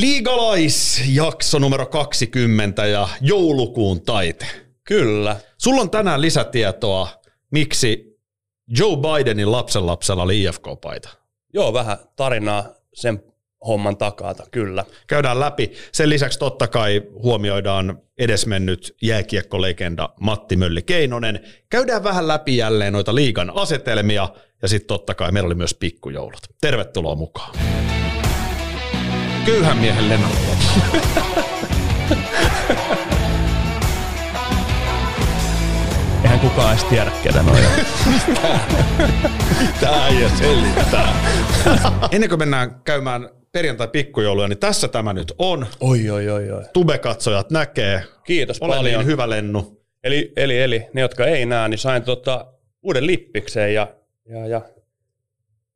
Liigalaisjakso numero 20 ja joulukuun taite. Kyllä. Sulla on tänään lisätietoa, miksi Joe Bidenin lapsenlapsella oli IFK-paita. Joo, vähän tarinaa sen homman takata, kyllä. Käydään läpi. Sen lisäksi totta kai huomioidaan edesmennyt jääkiekkolegenda Matti Mölli Keinonen. Käydään vähän läpi jälleen noita liigan asetelmia ja sitten totta kai meillä oli myös pikkujoulut. Tervetuloa mukaan. Köyhän miehen Lennart. Eihän kukaan edes tiedä, ketä noin Tää ei selittää. Ennen kuin mennään käymään perjantai pikkujouluja, niin tässä tämä nyt on. Oi, oi, oi, oi. Tube-katsojat näkee. Kiitos Olen paljon. niin hyvä lennu. Eli, eli, eli ne, jotka ei näe, niin sain tota uuden lippikseen ja, ja, ja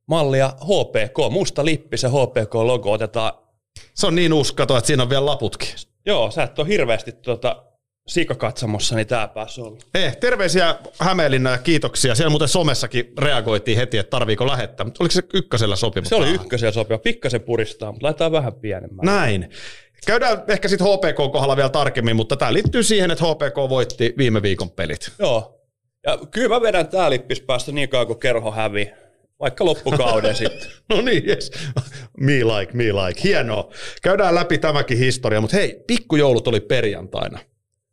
mallia HPK, musta lippi, se HPK-logo otetaan. Se on niin uskato, että siinä on vielä laputkin. Joo, sä et ole hirveästi tota siikakatsomossa, niin tää päässä on. Eh, terveisiä Hämeenlinna ja kiitoksia. Siellä muuten somessakin reagoitiin heti, että tarviiko lähettää. Mutta oliko se ykkösellä sopiva? Se oli päähän? ykkösen sopiva, pikkasen puristaa, mutta laitetaan vähän pienemmän. Näin. Käydään ehkä sitten HPK kohdalla vielä tarkemmin, mutta tämä liittyy siihen, että HPK voitti viime viikon pelit. Joo. Ja kyllä mä vedän tää lippis päästä niin kauan kuin kerho hävi. Vaikka loppukauden sitten. No niin, yes. Me like, me like. Hienoa. Käydään läpi tämäkin historia, mutta hei, pikkujoulut oli perjantaina.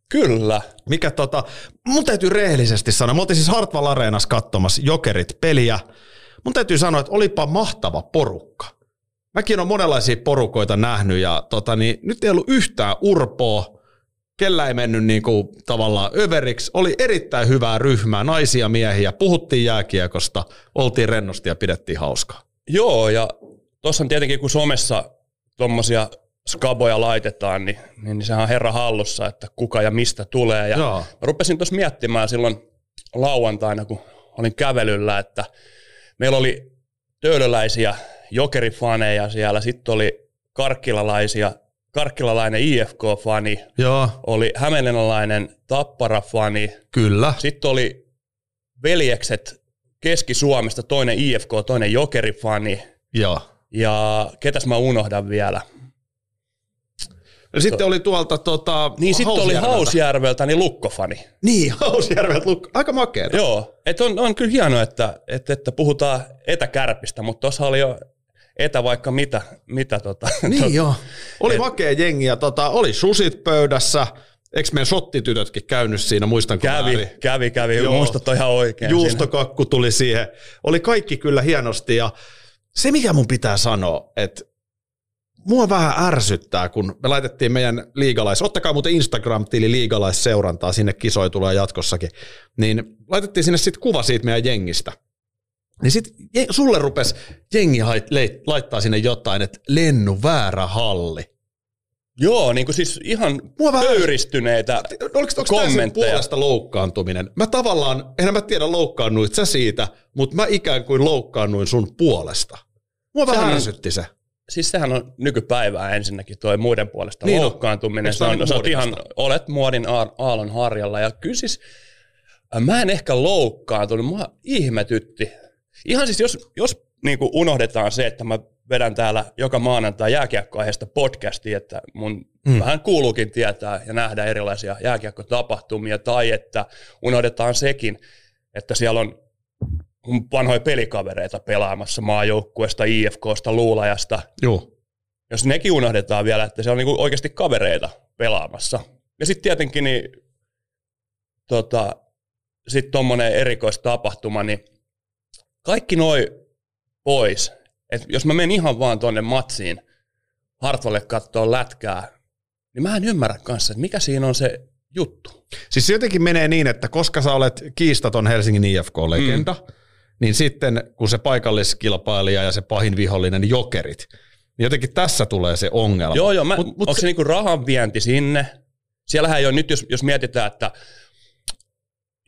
Kyllä. Mikä tota, mun täytyy rehellisesti sanoa, me oltiin siis Hartwall Areenassa katsomassa Jokerit peliä. Mun täytyy sanoa, että olipa mahtava porukka. Mäkin on monenlaisia porukoita nähnyt ja tota, niin, nyt ei ollut yhtään urpoa. Kellä ei mennyt niin kuin, tavallaan överiksi. Oli erittäin hyvää ryhmää, naisia, miehiä. Puhuttiin jääkiekosta, oltiin rennosti ja pidettiin hauskaa. Joo, ja tuossa on tietenkin, kun somessa tuommoisia skaboja laitetaan, niin, niin sehän on herra hallussa, että kuka ja mistä tulee. Ja Joo. mä rupesin tuossa miettimään silloin lauantaina, kun olin kävelyllä, että meillä oli töölöläisiä jokerifaneja siellä, sitten oli karkkilalaisia, karkkilalainen IFK-fani, Joo, oli hämeenlinnalainen tappara-fani, kyllä. sitten oli veljekset Keski-Suomesta, toinen IFK, toinen jokerifani, Joo. ja ketäs mä unohdan vielä? Ja sitten oli tuolta tota, Niin sitten oli Hausjärveltä. Niin lukkofani. Niin, Hausjärveltä. Luk- Aika makeeta. Joo, et on, on kyllä hienoa, että, että, että puhutaan etäkärpistä, mutta tuossa oli jo etä vaikka mitä. mitä tota, Niin joo. Oli Et- makea jengi ja tota, oli susit pöydässä. Eikö meidän shottitytötkin käynyt siinä, muistanko Kävi, kävi, kävi. Joo. Muistat on ihan oikein. siinä. Juustokakku tuli siihen. Oli kaikki kyllä hienosti ja se mikä mun pitää sanoa, että mua vähän ärsyttää, kun me laitettiin meidän liigalais, ottakaa muuten Instagram-tili liigalaisseurantaa, sinne kisoja tulee jatkossakin, niin laitettiin sinne sitten kuva siitä meidän jengistä. Niin sit sulle rupes jengi laittaa sinne jotain, että lennu väärä halli. Joo, niin kuin siis ihan Mua vähän- pöyristyneitä Oliko, tämä sun kommentteja. puolesta loukkaantuminen? Mä tavallaan, enhän mä tiedä loukkaannuit sä siitä, mutta mä ikään kuin loukkaannuin sun puolesta. Mua vähän Sehän on- ärsytti se. Siis sehän on nykypäivää ensinnäkin toi muiden puolesta Niin on. loukkaantuminen. Tää on, sä oot ihan, olet muodin aal- aallon harjalla. Ja kyllä siis, äh, mä en ehkä loukkaantunut, mua ihmetytti. Ihan siis jos, jos niin kuin unohdetaan se, että mä vedän täällä joka maanantai jääkiekkoaiheesta podcastia, että mun mm. vähän kuuluukin tietää ja nähdä erilaisia jääkiekkotapahtumia, tai että unohdetaan sekin, että siellä on mun vanhoja pelikavereita pelaamassa maajoukkueesta, IFKsta, Luulajasta, Joo. jos nekin unohdetaan vielä, että se on niinku oikeasti kavereita pelaamassa. Ja sitten tietenkin niin, tota, sitten tuommoinen erikoistapahtuma, niin kaikki noi pois. Et jos mä menen ihan vaan tuonne matsiin Hartwalle katsoa lätkää, niin mä en ymmärrä kanssa, että mikä siinä on se juttu. Siis se jotenkin menee niin, että koska sä olet kiistaton Helsingin IFK-legenda, mm. niin sitten kun se paikalliskilpailija ja se pahin vihollinen niin jokerit, niin jotenkin tässä tulee se ongelma. Joo, joo. Mä, mut, mut onko se, se- niinku rahan vienti sinne? Siellähän ei ole nyt, jos, jos mietitään, että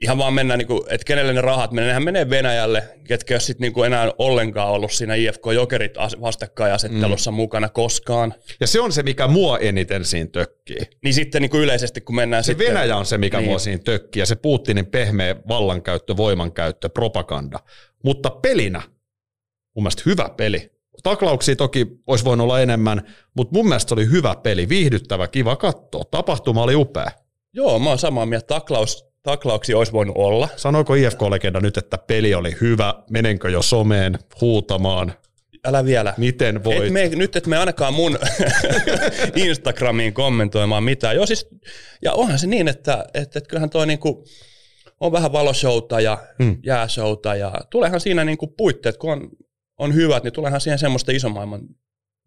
ihan vaan mennään, niinku, että kenelle ne rahat menee, nehän menee Venäjälle, ketkä ei ole sit niinku enää ollenkaan ollut siinä IFK-jokerit as- vastakkainasettelussa mm. mukana koskaan. Ja se on se, mikä mua eniten siinä tökkii. Niin sitten niinku yleisesti, kun mennään Se sitten... Venäjä on se, mikä niin. Niin. mua siinä tökkii, ja se Putinin pehmeä vallankäyttö, voimankäyttö, propaganda. Mutta pelinä, mun mielestä hyvä peli. Taklauksia toki olisi voinut olla enemmän, mutta mun mielestä se oli hyvä peli, viihdyttävä, kiva katsoa. Tapahtuma oli upea. Joo, mä oon samaa mieltä. Taklaus, taklauksia olisi voinut olla. Sanoiko IFK-legenda nyt, että peli oli hyvä? Menenkö jo someen huutamaan? Älä vielä. Miten voit? Et me, nyt et me ainakaan mun Instagramiin kommentoimaan mitään. Joo, siis, ja onhan se niin, että, että, että kyllähän toi niinku, on vähän valoshouta ja hmm. jääshouta ja tuleehan siinä niinku puitteet, kun on, on hyvät, niin tuleehan siihen semmoista isomaailman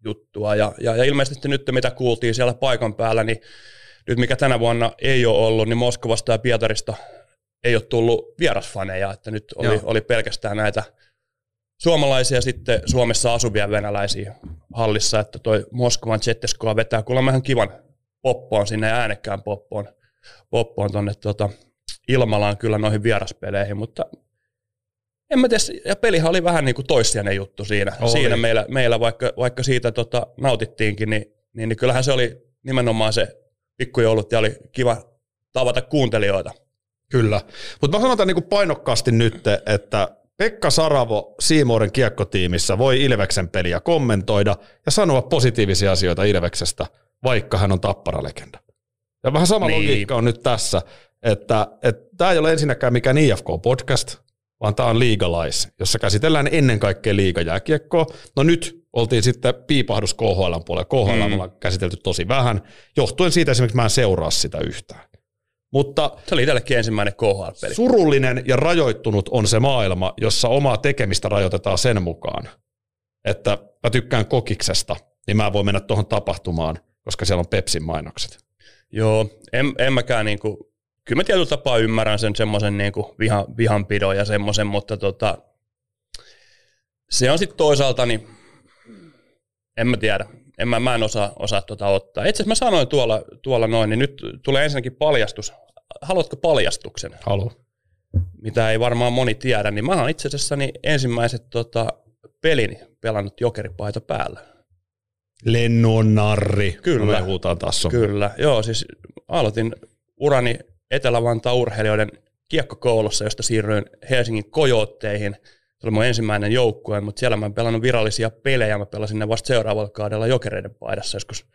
juttua. Ja, ja, ja ilmeisesti nyt mitä kuultiin siellä paikan päällä, niin nyt mikä tänä vuonna ei ole ollut, niin Moskovasta ja Pietarista ei ole tullut vierasfaneja, että nyt oli, oli pelkästään näitä suomalaisia sitten Suomessa asuvia venäläisiä hallissa, että toi Moskovan Jetteskoa vetää kuulemma ihan kivan poppoon sinne äänekkään poppoon, poppoon tonne tota, Ilmalaan kyllä noihin vieraspeleihin, mutta en mä tiedä, ja pelihan oli vähän niin kuin toissijainen juttu siinä, oli. siinä meillä, meillä vaikka, vaikka siitä tota, nautittiinkin, niin, niin, niin kyllähän se oli nimenomaan se pikkujoulut ja oli kiva tavata kuuntelijoita. Kyllä, mutta mä sanon niin kuin painokkaasti nyt, että Pekka Saravo Siimooren kiekkotiimissä voi Ilveksen peliä kommentoida ja sanoa positiivisia asioita Ilveksestä, vaikka hän on tapparalegenda. Ja vähän sama niin. logiikka on nyt tässä, että, että tämä ei ole ensinnäkään mikään IFK-podcast, vaan tämä on Liigalais, jossa käsitellään ennen kaikkea liigajääkiekkoa. No nyt oltiin sitten piipahdus KHL puolella. KHL mm. ollaan käsitelty tosi vähän, johtuen siitä esimerkiksi mä en seuraa sitä yhtään. Mutta se oli itsellekin ensimmäinen KHL-peli. Surullinen ja rajoittunut on se maailma, jossa omaa tekemistä rajoitetaan sen mukaan, että mä tykkään kokiksesta, niin mä voin mennä tuohon tapahtumaan, koska siellä on Pepsin mainokset. Joo, en, en mäkään niinku, kyllä mä tietyllä tapaa ymmärrän sen semmoisen niinku vihan, vihanpidon ja semmoisen, mutta tota, se on sitten toisaalta, niin en mä tiedä, en mä, mä en osaa, osaa tuota ottaa. Itse asiassa mä sanoin tuolla, tuolla noin, niin nyt tulee ensinnäkin paljastus. Haluatko paljastuksen? Haluan. Mitä ei varmaan moni tiedä, niin mä oon itse asiassa niin ensimmäiset tota, pelini pelannut jokeripaita päällä. Lennon narri. Kyllä. Me huutaan taas Kyllä, joo, siis aloitin urani Etelä-Vantaan urheilijoiden kiekkokoulussa, josta siirryin Helsingin Kojotteihin – se oli mun ensimmäinen joukkue, mutta siellä mä en pelannut virallisia pelejä, mä pelasin ne vasta seuraavalla kaudella jokereiden paidassa joskus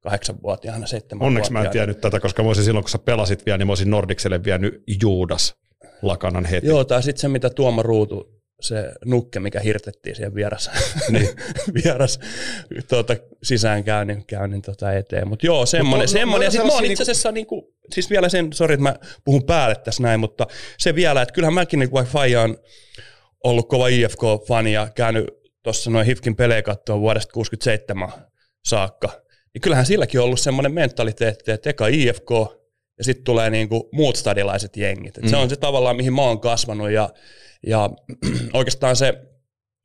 kahdeksanvuotiaana, seitsemän Onneksi mä en tiennyt tätä, koska mä olisin silloin, kun sä pelasit vielä, niin mä olisin Nordikselle vienyt Juudas lakanan heti. Joo, tai sitten se, mitä Tuoma Ruutu, se nukke, mikä hirtettiin siihen vieras, niin. vieras tuota, sisäänkäynnin käynnin tuota eteen. Mutta joo, semmoinen. No, semmoinen. No, ja sitten mä oon itse asiassa, niinku, niinku, siis vielä sen, sori, että mä puhun päälle tässä näin, mutta se vielä, että kyllähän mäkin, niin vaikka Faija ollut kova IFK-fani ja käynyt tuossa noin Hifkin pelejä katsoa vuodesta 67 saakka, niin kyllähän silläkin on ollut semmoinen mentaliteetti, että eka IFK ja sitten tulee niinku muut stadilaiset jengit. mm. Se on se tavallaan, mihin mä oon kasvanut ja, ja oikeastaan se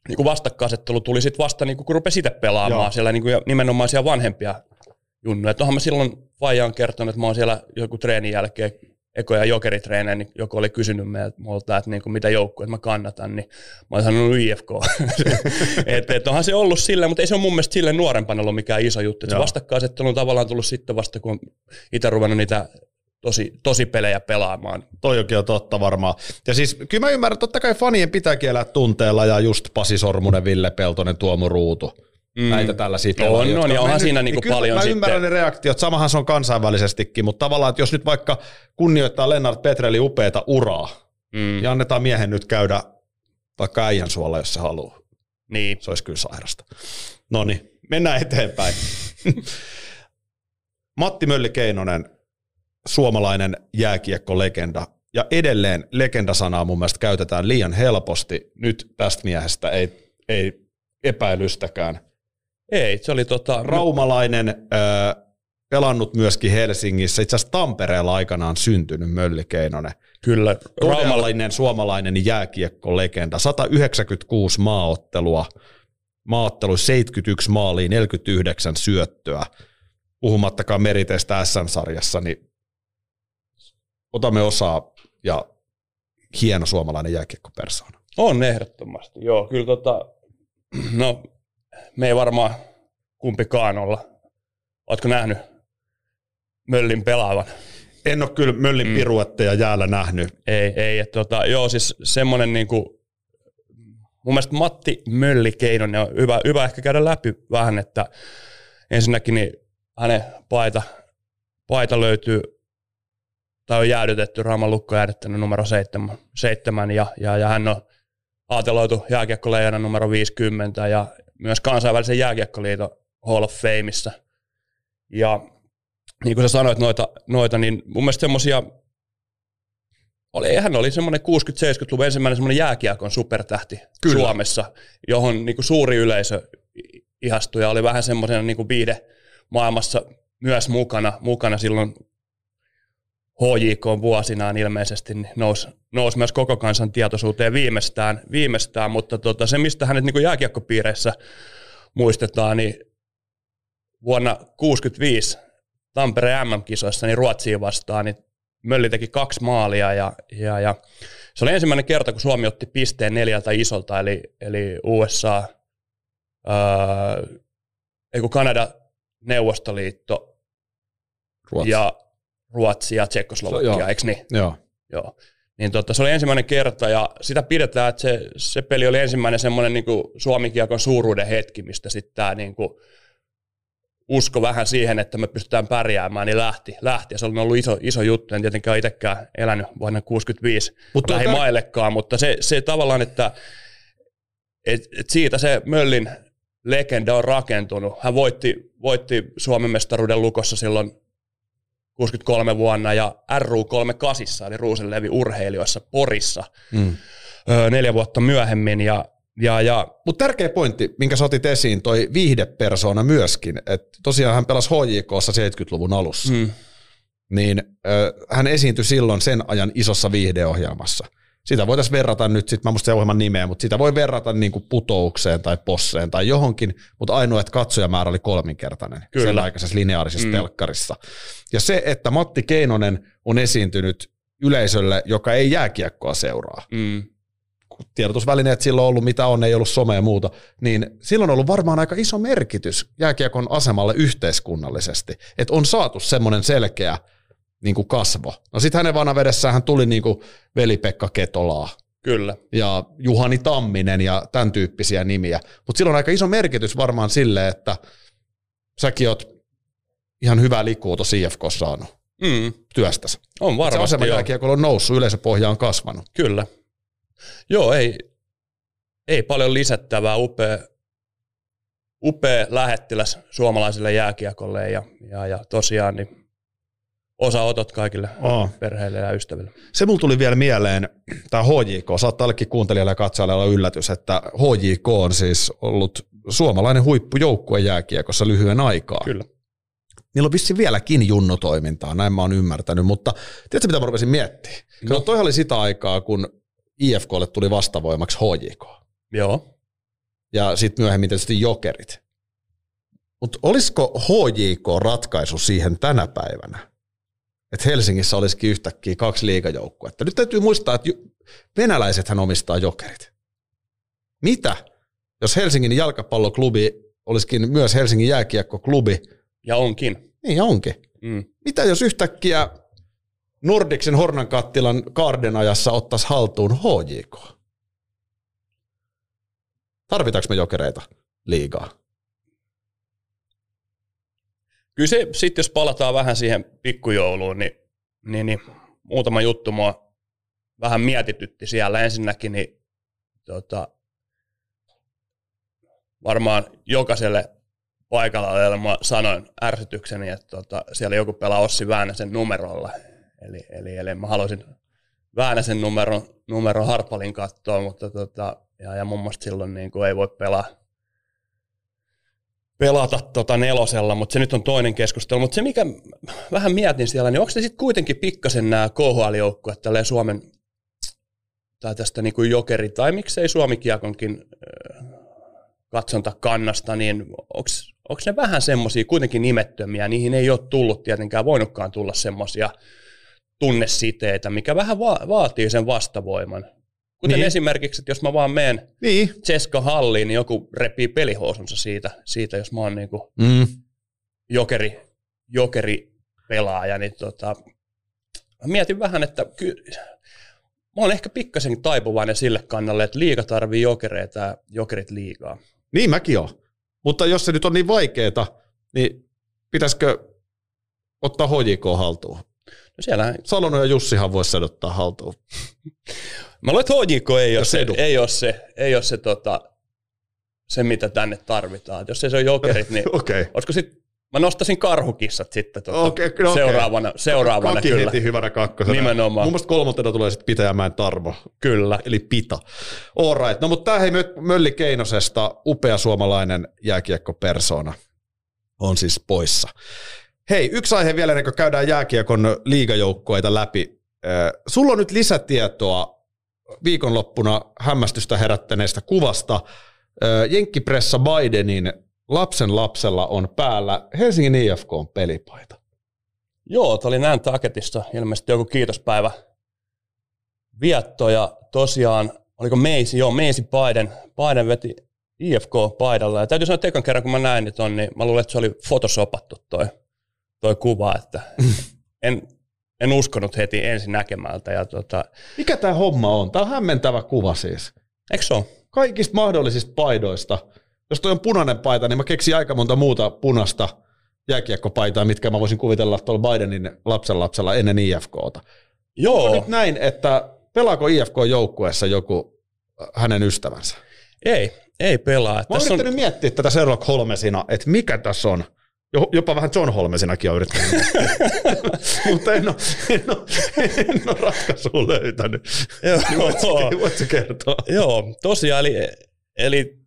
niinku vastakkainasettelu tuli sitten vasta, niinku, kun rupesi itse pelaamaan Joo. siellä niinku, nimenomaan siellä vanhempia junnuja. Onhan mä silloin Faija kertonut, että mä oon siellä joku treenin jälkeen ekoja jokeritreenejä, niin joku oli kysynyt meiltä, että niin kuin mitä joukkueet mä kannatan, niin mä olin sanonut IFK. että et onhan se ollut sillä, mutta ei se ole mun mielestä sille nuorempana ollut mikään iso juttu. Et se vastakkainasettelu on tavallaan tullut sitten vasta, kun on itse ruvennut niitä tosi, tosi pelejä pelaamaan. Toi on totta varmaan. Ja siis kyllä mä ymmärrän, totta kai fanien pitääkin elää tunteella ja just Pasi Sormunen, Ville Peltonen, Tuomo Ruutu mm. näitä tällaisia pelaajia. On, on, niin onhan siinä niinku niin paljon mä sitten. ymmärrän ne reaktiot, samahan se on kansainvälisestikin, mutta tavallaan, että jos nyt vaikka kunnioittaa Lennart Petreli upeata uraa, mm. ja annetaan miehen nyt käydä vaikka äijän suolla, jos se haluaa. Niin. Se olisi kyllä sairasta. No niin, mennään eteenpäin. Matti Mölli-Keinonen, suomalainen jääkiekko-legenda, ja edelleen legendasanaa mun mielestä käytetään liian helposti. Nyt tästä miehestä ei, ei epäilystäkään. Ei, se oli tota... Raumalainen, ö, pelannut myöskin Helsingissä, itse asiassa Tampereella aikanaan syntynyt Mölli Keinonen. Kyllä. Raumalainen suomalainen jääkiekko-legenda, 196 maaottelua, maaottelu 71 maaliin, 49 syöttöä, puhumattakaan meriteistä SM-sarjassa, niin otamme osaa ja hieno suomalainen jääkiekko-persoona. On ehdottomasti, joo. Kyllä tota, no me ei varmaan kumpikaan olla. Oletko nähnyt Möllin pelaavan? En ole kyllä Möllin mm. piruetteja jäällä nähnyt. Ei, ei. Että tota, joo, siis semmoinen niinku, mun mielestä Matti Mölli Keinonen on hyvä, hyvä ehkä käydä läpi vähän, että ensinnäkin niin hänen paita, paita löytyy tai on jäädytetty, Raaman lukko jäädyttänyt numero seitsemän, seitsemän ja, ja, ja hän on aateloitu jääkiekkoleijana numero 50 ja myös kansainvälisen jääkiekkoliiton Hall of Fameissa. Ja niin kuin sä sanoit noita, noita niin mun mielestä semmoisia, oli, hän oli semmoinen 60-70-luvun ensimmäinen semmoinen jääkiekon supertähti Kyllä. Suomessa, johon niin kuin suuri yleisö ihastui ja oli vähän semmoisena niin kuin viide maailmassa myös mukana, mukana silloin HJK vuosinaan ilmeisesti nousi, nousi myös koko kansan tietoisuuteen viimeistään, viimeistään mutta tota, se, mistä hänet niin jääkiekkopiireissä muistetaan, niin vuonna 1965 Tampereen MM-kisoissa niin Ruotsiin vastaan, niin Mölli teki kaksi maalia ja, ja, ja se oli ensimmäinen kerta, kun Suomi otti pisteen neljältä isolta, eli, eli USA, ää, ei kun Kanada, Neuvostoliitto Ruotsi. ja Ruotsi ja Tsekkoslovakia, eikö niin? Joo. Joo. Niin tota, se oli ensimmäinen kerta ja sitä pidetään, että se, se peli oli ensimmäinen semmoinen niin suomikiekon suuruuden hetki, mistä sitten tämä niin kuin, usko vähän siihen, että me pystytään pärjäämään, niin lähti. lähti. Ja se on ollut iso, iso juttu. En tietenkään ole itsekään elänyt vuonna 65 mutta lähimaillekaan, mutta se, se tavallaan, että et, et siitä se Möllin legenda on rakentunut. Hän voitti, voitti Suomen mestaruuden lukossa silloin 63 vuonna ja RU38 eli Ruusenlevi urheilijoissa Porissa mm. neljä vuotta myöhemmin ja ja, ja, Mutta tärkeä pointti, minkä sä otit esiin, toi viihdepersona myöskin, että tosiaan hän pelasi HJKssa 70-luvun alussa, mm. niin ö, hän esiintyi silloin sen ajan isossa viihdeohjelmassa. Sitä voitaisiin verrata nyt, sit, mä muistan ohjelman nimeä, mutta sitä voi verrata niin kuin putoukseen tai posseen tai johonkin, mutta ainoa, että katsojamäärä oli kolminkertainen Kyllä. sen aikaisessa lineaarisessa mm. telkkarissa. Ja se, että Matti Keinonen on esiintynyt yleisölle, joka ei jääkiekkoa seuraa, mm tiedotusvälineet silloin ollut mitä on, ei ollut some ja muuta, niin silloin on ollut varmaan aika iso merkitys jääkiekon asemalle yhteiskunnallisesti, että on saatu semmoinen selkeä niin kuin kasvo. No sitten hänen vanavedessään hän tuli niin kuin veli-Pekka Ketolaa, Kyllä. Ja Juhani Tamminen ja tämän tyyppisiä nimiä. Mutta silloin on aika iso merkitys varmaan sille, että säkin oot ihan hyvää liikkuu tuossa IFK saanut mm. työstäsi. On varmasti. Se asema jääkiekolla on noussut, yleisöpohja on kasvanut. Kyllä. Joo, ei, ei paljon lisättävää. Upea, upea lähettiläs suomalaiselle jääkiekolle ja, ja, ja tosiaan niin otot kaikille oh. perheille ja ystäville. Se mulla tuli vielä mieleen, tämä HJK, saattaa ollekin kuuntelijalle ja katsojalle olla yllätys, että HJK on siis ollut suomalainen huippujoukkue jääkiekossa lyhyen aikaa. Kyllä. Niillä on vissi vieläkin junnotoimintaa, näin mä oon ymmärtänyt, mutta tiedätkö mitä mä rupesin miettimään? No. Toi oli sitä aikaa, kun IFKlle tuli vastavoimaksi HJK. Joo. Ja sitten myöhemmin tietysti jokerit. Mutta olisiko HJK ratkaisu siihen tänä päivänä? Että Helsingissä olisikin yhtäkkiä kaksi liigajoukkuetta. Nyt täytyy muistaa, että venäläiset hän omistaa jokerit. Mitä, jos Helsingin jalkapalloklubi olisikin myös Helsingin jääkiekkoklubi? Ja onkin. Niin onkin. Mm. Mitä jos yhtäkkiä Nordiksen Hornan kattilan Karden ajassa ottaisi haltuun HJK? Tarvitaanko me jokereita liigaa? Kyllä se sitten, jos palataan vähän siihen pikkujouluun, niin, niin, niin muutama juttu mua vähän mietitytti siellä. Ensinnäkin niin, tota, varmaan jokaiselle paikalla olevalla sanoin ärsytykseni, että tota, siellä joku pelaa Ossi Väänäsen numerolla Eli, eli, eli mä haluaisin Väänäsen numeron, numeron Harpalin kattoa, mutta tota, ja, ja mun mielestä silloin niin kuin ei voi pelaa, pelata tota nelosella, mutta se nyt on toinen keskustelu. Mutta se, mikä vähän mietin siellä, niin onko se sitten kuitenkin pikkasen nämä KHL-joukkueet tälleen Suomen tai tästä niin kuin jokeri, tai miksei Suomi-kiekonkin katsonta kannasta, niin onko ne vähän semmoisia kuitenkin nimettömiä, niihin ei ole tullut tietenkään voinutkaan tulla semmoisia tunnesiteitä, mikä vähän va- vaatii sen vastavoiman. Kuten niin. esimerkiksi, että jos mä vaan menen niin. Ceska halliin, niin joku repii pelihousunsa siitä, siitä jos mä oon niinku mm. jokeri, jokeri pelaaja, niin tota, mä mietin vähän, että ky- mä oon ehkä pikkasen taipuvainen sille kannalle, että liiga tarvii jokereita ja jokerit liigaa. Niin mäkin on. Mutta jos se nyt on niin vaikeeta, niin pitäisikö ottaa HJK haltuun? No siellä, Salonen ja Jussihan voisi sen ottaa haltuun. mä luulen, että HJK ei ole se, ei ole se, ei ole se, tota, se, mitä tänne tarvitaan. Et jos ei se ole jokerit, niin. Okay. olisiko sit, mä nostaisin karhukissat sitten tota, Okei, no okei. seuraavana, seuraavana Kaki kyllä. heti hyvänä kakkosena. Nimenomaan. Mun mielestä kolmantena tulee sitten Pitäjämäen Tarmo, Kyllä. eli Pita. All right. No mutta tämä hei Mö- Mölli Keinosesta, upea suomalainen jääkiekko-persona, on siis poissa. Hei, yksi aihe vielä ennen kuin käydään jääkiekon liigajoukkueita läpi. Äh, Sulla on nyt lisätietoa viikonloppuna hämmästystä herättäneestä kuvasta. Jenkkipressa Bidenin lapsen lapsella on päällä Helsingin IFK on pelipaita. Joo, tämä oli näin taketissa ilmeisesti joku kiitospäivä vietto ja tosiaan, oliko Meisi, joo, Meisi Biden, Biden veti IFK-paidalla. Ja täytyy sanoa, että ekan kerran kun mä näin nyt on, niin mä luulen, että se oli photosopattu toi, toi kuva, että en, en uskonut heti ensin näkemältä. Ja tota, Mikä tämä homma on? Tämä on hämmentävä kuva siis. eikö se ole? Kaikista mahdollisista paidoista. Jos toi on punainen paita, niin mä keksin aika monta muuta punasta jääkiekkopaitaa, mitkä mä voisin kuvitella tuolla Bidenin lapsen lapsella ennen IFKta. Joo, On nyt näin, että pelaako IFK-joukkueessa joku äh, hänen ystävänsä? ei, ei pelaa. Mä oon Tässä on, yrittänyt miettiä tätä Sherlock Holmesina, että mikä tässä on. Jo- Jopa vähän John Holmesinakin on yrittänyt. Mutta en ole, en ole, en ole ratkaisua löytänyt. Niin voitko, joo, voitko kertoa? joo, tosiaan, eli, eli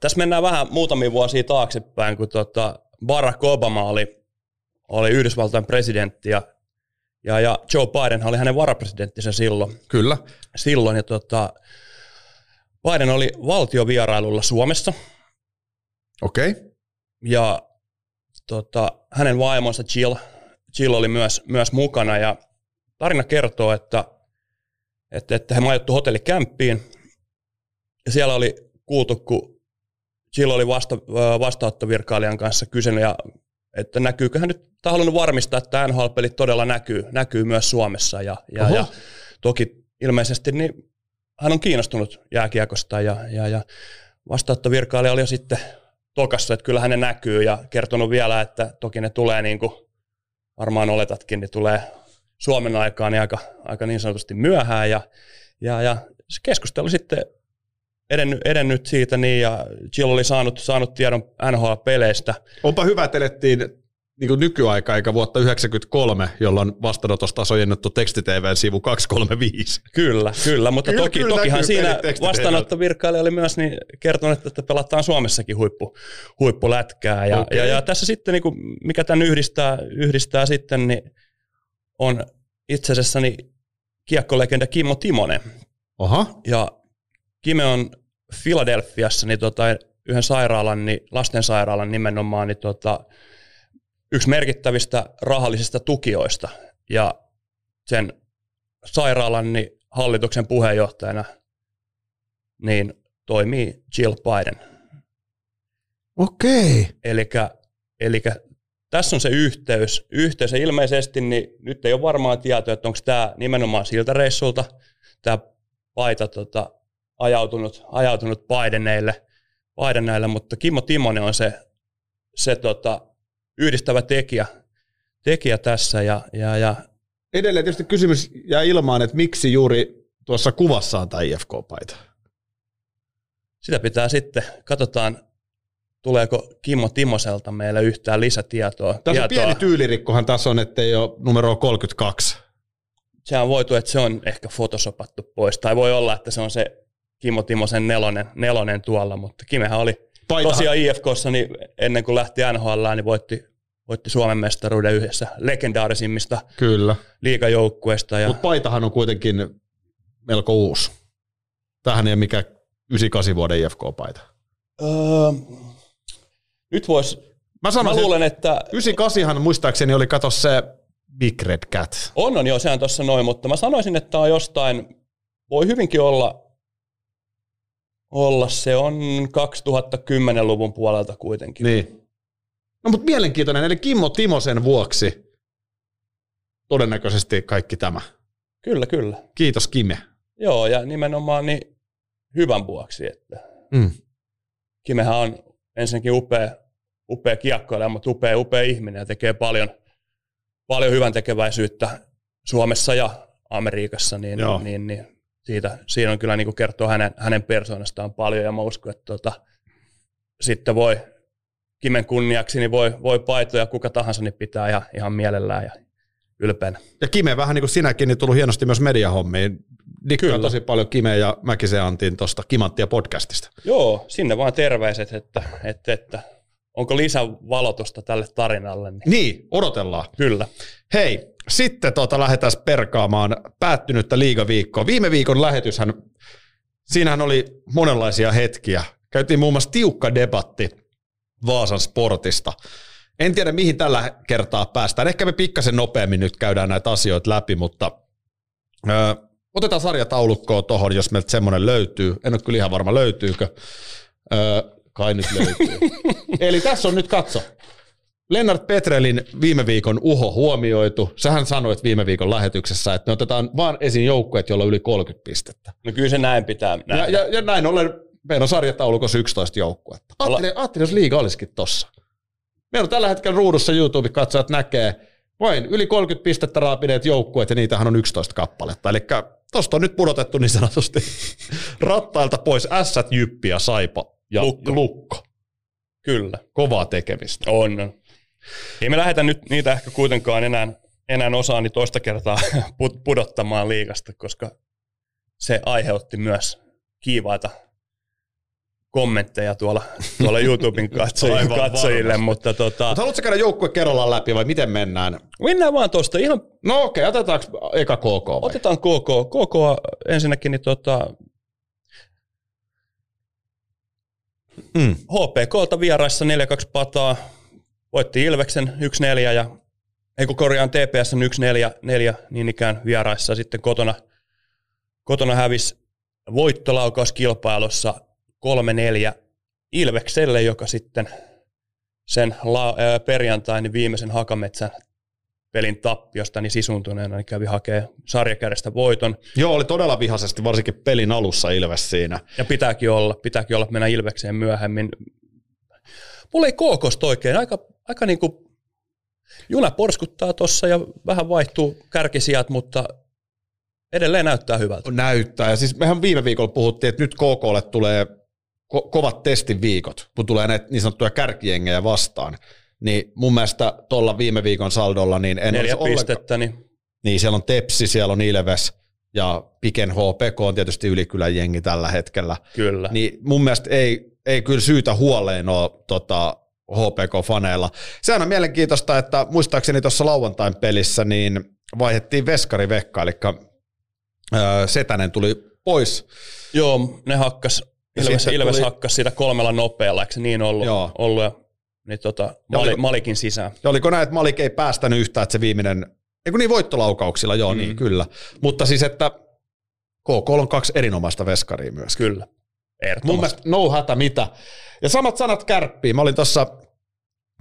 tässä mennään vähän muutamia vuosia taaksepäin, kun tota Barack Obama oli, oli Yhdysvaltain presidentti ja, ja, ja Joe Biden oli hänen varapresidenttinsä silloin. Kyllä. silloin ja tota, Biden oli valtiovierailulla Suomessa Okei. Okay. Ja tota, hänen vaimonsa Jill, Jill oli myös, myös mukana ja tarina kertoo, että, että, että he majoittu hotellikämppiin ja siellä oli kuultu, kun Jill oli vasta, vastaanottovirkailijan kanssa kysynyt, ja, että näkyykö hän nyt, tai halunnut varmistaa, että NHL-pelit todella näkyy, näkyy myös Suomessa ja, ja, Oho. ja toki ilmeisesti niin hän on kiinnostunut jääkiekosta ja, ja, ja vastaanottovirkailija oli jo sitten tokassa, että kyllä hänen näkyy ja kertonut vielä, että toki ne tulee niin kuin varmaan oletatkin, niin tulee Suomen aikaan niin aika, aika niin sanotusti myöhään ja, ja, ja se keskustelu sitten edennyt, edennyt siitä niin ja Jill oli saanut, saanut tiedon NHL-peleistä. Onpa hyvä, että elettiin niin kuin nykyaikaa, eikä vuotta 1993, jolloin vastaanotosta on ojennettu tekstitv sivu 235. Kyllä, kyllä, mutta Kyllä, toki, kyllä tokihan siinä vastaanottovirkailija oli myös niin kertonut, että pelataan Suomessakin huippu, huippulätkää. Ja, Okei. ja, ja, tässä sitten, niin kuin, mikä tämän yhdistää, yhdistää sitten, niin on itse asiassa niin kiekkolegenda Kimmo Timonen. Oha, Ja Kime on Filadelfiassa niin tota, yhden sairaalan, niin lastensairaalan nimenomaan, niin tota, yksi merkittävistä rahallisista tukijoista. Ja sen sairaalan niin hallituksen puheenjohtajana niin toimii Jill Biden. okei. Eli tässä on se yhteys. Yhteys ja ilmeisesti niin nyt ei ole varmaan tietoa, että onko tämä nimenomaan siltä reissulta tämä paita tota, ajautunut, ajautunut Bideneille, Bideneille, mutta Kimmo Timonen on se, se tota, yhdistävä tekijä, tekijä tässä ja, ja, ja Edelleen tietysti kysymys jää ilmaan, että miksi juuri tuossa kuvassa on tämä IFK-paita. sitä pitää sitten, katsotaan tuleeko Kimmo Timoselta meille yhtään lisätietoa. Tässä on tietoa. pieni tyylirikkohan tässä on, ettei ole numero 32. se on voitu, että se on ehkä fotosopattu pois. Tai voi olla, että se on se Kimmo Timosen nelonen, nelonen tuolla, mutta Kimehän oli Paitahan- tosiaan IFKssa niin ennen kuin lähti NHL, niin voitti, voitti Suomen mestaruuden yhdessä legendaarisimmista Kyllä. liigajoukkueista. Ja Mutta paitahan on kuitenkin melko uusi. Tähän ei ole mikään 98 vuoden IFK-paita. öö, nyt vois, Mä mä sanoisin, luulen, että 98 muistaakseni oli, kato se Big Red Cat. on, on joo, sehän tuossa noin, mutta mä sanoisin, että on jostain, voi hyvinkin olla, olla se on 2010-luvun puolelta kuitenkin. Niin. No mutta mielenkiintoinen, eli Kimmo Timosen vuoksi todennäköisesti kaikki tämä. Kyllä, kyllä. Kiitos Kime. Joo, ja nimenomaan niin hyvän vuoksi, että Mm. Kimehän on ensinnäkin upea, upea kiekkoilija, mutta upea, upea ihminen ja tekee paljon, paljon hyvän tekeväisyyttä Suomessa ja Amerikassa, niin, Joo. niin, niin siitä, siinä on kyllä niin kuin kertoo hänen, hänen persoonastaan paljon ja mä uskon, että tota, sitten voi Kimen kunniaksi, niin voi, voi paitoja kuka tahansa niin pitää ihan, ihan mielellään ja ylpeänä. Ja Kime vähän niin kuin sinäkin, niin tullut hienosti myös mediahommiin. Dikkaa Kyllä. tosi paljon Kime ja Mäkisen Antin tuosta Kimanttia podcastista. Joo, sinne vaan terveiset, että, että, että onko lisävalotusta tälle tarinalle, niin Niin, odotellaan. kyllä. Hei, sitten tota lähdetään perkaamaan päättynyttä liigaviikkoa. Viime viikon lähetyshän, siinähän oli monenlaisia hetkiä. Käytiin muun muassa tiukka debatti Vaasan sportista. En tiedä, mihin tällä kertaa päästään. Ehkä me pikkasen nopeammin nyt käydään näitä asioita läpi, mutta ö, otetaan sarjataulukkoa tuohon, jos meiltä semmoinen löytyy. En ole kyllä ihan varma, löytyykö. Ö, kai nyt löytyy. Eli tässä on nyt katso. Lennart Petrelin viime viikon uho huomioitu. Sähän sanoit viime viikon lähetyksessä, että me otetaan vaan esiin joukkueet, joilla on yli 30 pistettä. No kyllä se näin pitää nähdä. Ja, ja, ja näin ollen meillä on sarjataulukossa 11 joukkuetta. Ajattelin, ajattelin jos liiga olisikin tossa. Meillä on tällä hetkellä ruudussa YouTube-katsojat näkee vain yli 30 pistettä raapineet joukkueet, ja niitähän on 11 kappaletta. Eli tosta on nyt pudotettu niin sanotusti rattailta pois ässät, jyppi ja saipa ja Lukko. lukko. Kyllä, Kovaa tekemistä. on. Ei me lähdetä nyt niitä ehkä kuitenkaan enää, enää osaani toista kertaa pudottamaan liigasta, koska se aiheutti myös kiivaita kommentteja tuolla, tuolla YouTuben katsojille, Aivan katsojille varmasti. mutta tota, Mutta haluatko käydä joukkue kerrallaan läpi vai miten mennään? mennään vaan tuosta ihan No okei, okay, otetaanko eka KK vai? Otetaan KK. KK ensinnäkin niin tota, Mm. HPKlta vieraissa 4-2 pataa. Voitti Ilveksen 1-4 ja ei kun korjaan TPS 1-4 niin ikään vieraissa sitten kotona, kotona hävisi voittolaukauskilpailussa 3-4 Ilvekselle, joka sitten sen la, ää, perjantain viimeisen Hakametsän pelin tappiosta niin sisuntuneena niin kävi hakee sarjakärjestä voiton. Joo, oli todella vihaisesti, varsinkin pelin alussa Ilves siinä. Ja pitääkin olla, pitääkin olla mennä Ilvekseen myöhemmin. Mulla ei kookosta oikein, aika, aika niin kuin juna porskuttaa tossa ja vähän vaihtuu kärkisijat, mutta edelleen näyttää hyvältä. Näyttää. Ja siis mehän viime viikolla puhuttiin, että nyt KKlle tulee ko- kovat testiviikot, kun tulee näitä niin sanottuja kärkijengejä vastaan. Niin mun mielestä tuolla viime viikon saldolla, niin en Neljä ollenkaan- pistettä, niin Niin siellä on Tepsi, siellä on Ilves ja Piken HPK on tietysti ylikylän jengi tällä hetkellä. kyllä. Niin mun mielestä ei, ei kyllä syytä huoleen ole tota, HPK-faneilla. Sehän on mielenkiintoista, että muistaakseni tuossa lauantain pelissä niin vaihdettiin Veskari Vekka, eli ö, Setänen tuli pois. Joo, ne hakkas, Ilves, Ilves tuli- hakkas sitä kolmella nopealla, eikö se niin ollut? Joo. ollut ja, niin tota, Ja Mali, oliko- Malikin sisään. Ja oliko näin, että Malik ei päästänyt yhtään, että se viimeinen, eikö niin voittolaukauksilla, joo Mm. niin, kyllä. Mutta siis, että KK on kaksi erinomaista Veskaria myös. Kyllä. Mun mielestä no hätä mitä. Ja samat sanat kärppiin. Mä olin tuossa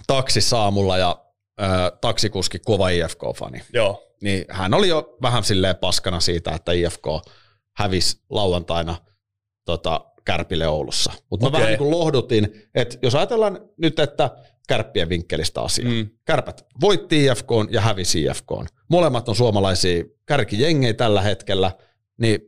taksissa aamulla ja ö, taksikuski kova IFK-fani. Joo, Niin hän oli jo vähän silleen paskana siitä, että IFK hävisi lauantaina tota, Kärpille Oulussa. Mutta mä Okei. vähän niin kuin lohdutin, että jos ajatellaan nyt, että kärppien vinkkelistä asiaa. Mm. Kärpät voitti IFK ja hävisi IFK. Molemmat on suomalaisia kärkijengejä tällä hetkellä, niin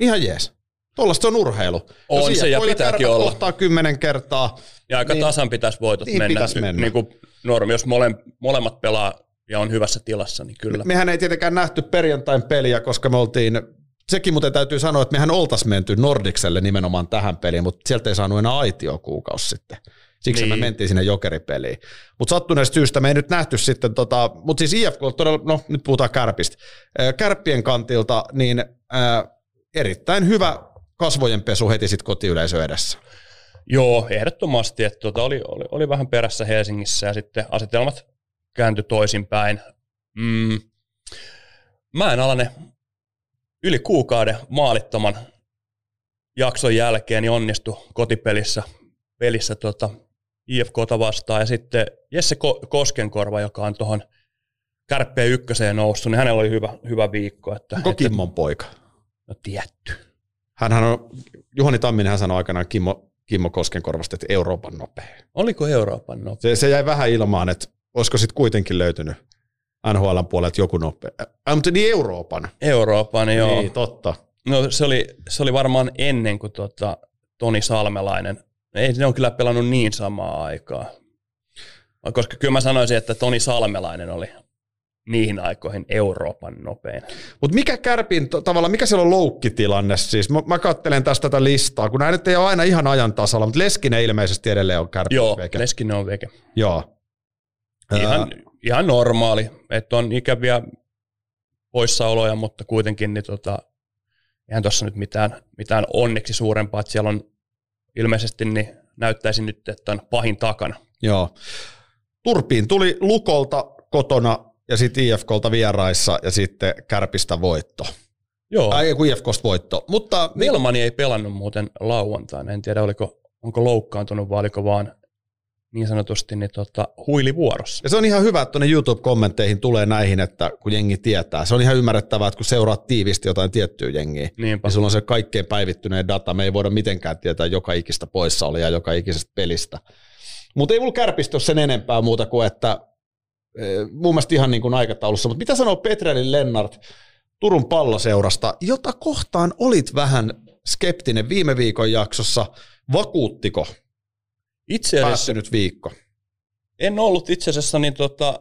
ihan jees. Tuollaista se on urheilu. On Jos se ja pitääkin olla. kohtaa kymmenen kertaa, Ja aika Niin. tasan pitäisi voitot Niin mennä. pitäisi mennä. Niin kuin normi, jos mole, molemmat pelaa ja on hyvässä tilassa, niin kyllä. mehän ei tietenkään nähty perjantain peliä, koska me oltiin, sekin muuten täytyy sanoa, että mehän oltaisiin menty Nordikselle nimenomaan tähän peliin, mutta sieltä ei saanut enää aitio kuukausi sitten. Siksi niin. me mentiin sinne jokeripeliin. Mutta sattuneesta syystä me ei nyt nähty sitten, tota, mutta siis IFK, todella, no nyt puhutaan kärpistä, Ää, kärppien kantilta, niin ää, erittäin hyvä kasvojenpesu heti sitten kotiyleisö edessä. Joo, ehdottomasti. Että tuota, oli, oli, oli, vähän perässä Helsingissä ja sitten asetelmat kääntyi toisinpäin. Mm. Mäen alainen yli kuukauden maalittoman jakson jälkeen niin onnistui kotipelissä pelissä tota IFKta vastaan. Ja sitten Jesse Ko- Koskenkorva, joka on tuohon kärppeen ykköseen noussut, niin hänellä oli hyvä, hyvä viikko. Että, Onko että, Kimmon poika? no tietty. Hänhän on, Juhani Tamminen hän sanoi aikanaan Kimmo, Kimmo Koskenkorvasta, että Euroopan nopea. Oliko Euroopan nopea? Se, se jäi vähän ilmaan, että olisiko sitten kuitenkin löytynyt NHLn puolelta joku nopea. Äh, mutta niin Euroopan. Euroopan, joo. Niin, totta. No se oli, se oli varmaan ennen kuin tota, Toni Salmelainen. Ei ne on kyllä pelannut niin samaa aikaa. Koska kyllä mä sanoisin, että Toni Salmelainen oli niihin aikoihin Euroopan nopein. Mutta mikä kärpin, tavallaan, mikä siellä on loukkitilanne siis? Mä, mä katselen tästä tätä listaa, kun nämä nyt ei ole aina ihan ajan tasalla, mutta Leskinen ilmeisesti edelleen on kärpin Joo, veke. Leskinen on veke. Joo. Ihan, Ää, ihan normaali, että on ikäviä poissaoloja, mutta kuitenkin niin tota, eihän tuossa nyt mitään, mitään onneksi suurempaa, että siellä on ilmeisesti niin näyttäisi nyt, että on pahin takana. Joo. Turpiin tuli Lukolta kotona ja sitten IFKlta vieraissa ja sitten Kärpistä voitto. Joo, Ai kun IFKsta voitto. Mutta Velmani ei pelannut muuten lauantaina, en tiedä oliko, onko loukkaantunut vai oliko vaan niin sanotusti niin tota, huilivuorossa. ja se on ihan hyvä, että tuonne YouTube-kommentteihin tulee näihin, että kun jengi tietää. Se on ihan ymmärrettävää, että kun seuraat tiivisti jotain tiettyä jengiä, Niinpä. niin sulla on se kaikkein päivittyneen data. Me ei voida mitenkään tietää joka ikistä poissaolia joka ikisestä pelistä. Mutta ei mulla kärpistä ole sen enempää muuta kuin, että mun mielestä ihan niin kuin aikataulussa. Mutta mitä sanoo Petrelin Lennart Turun palloseurasta, jota kohtaan olit vähän skeptinen viime viikon jaksossa. Vakuuttiko Itse asiassa päättynyt viikko? en ollut itse asiassa, niin tota,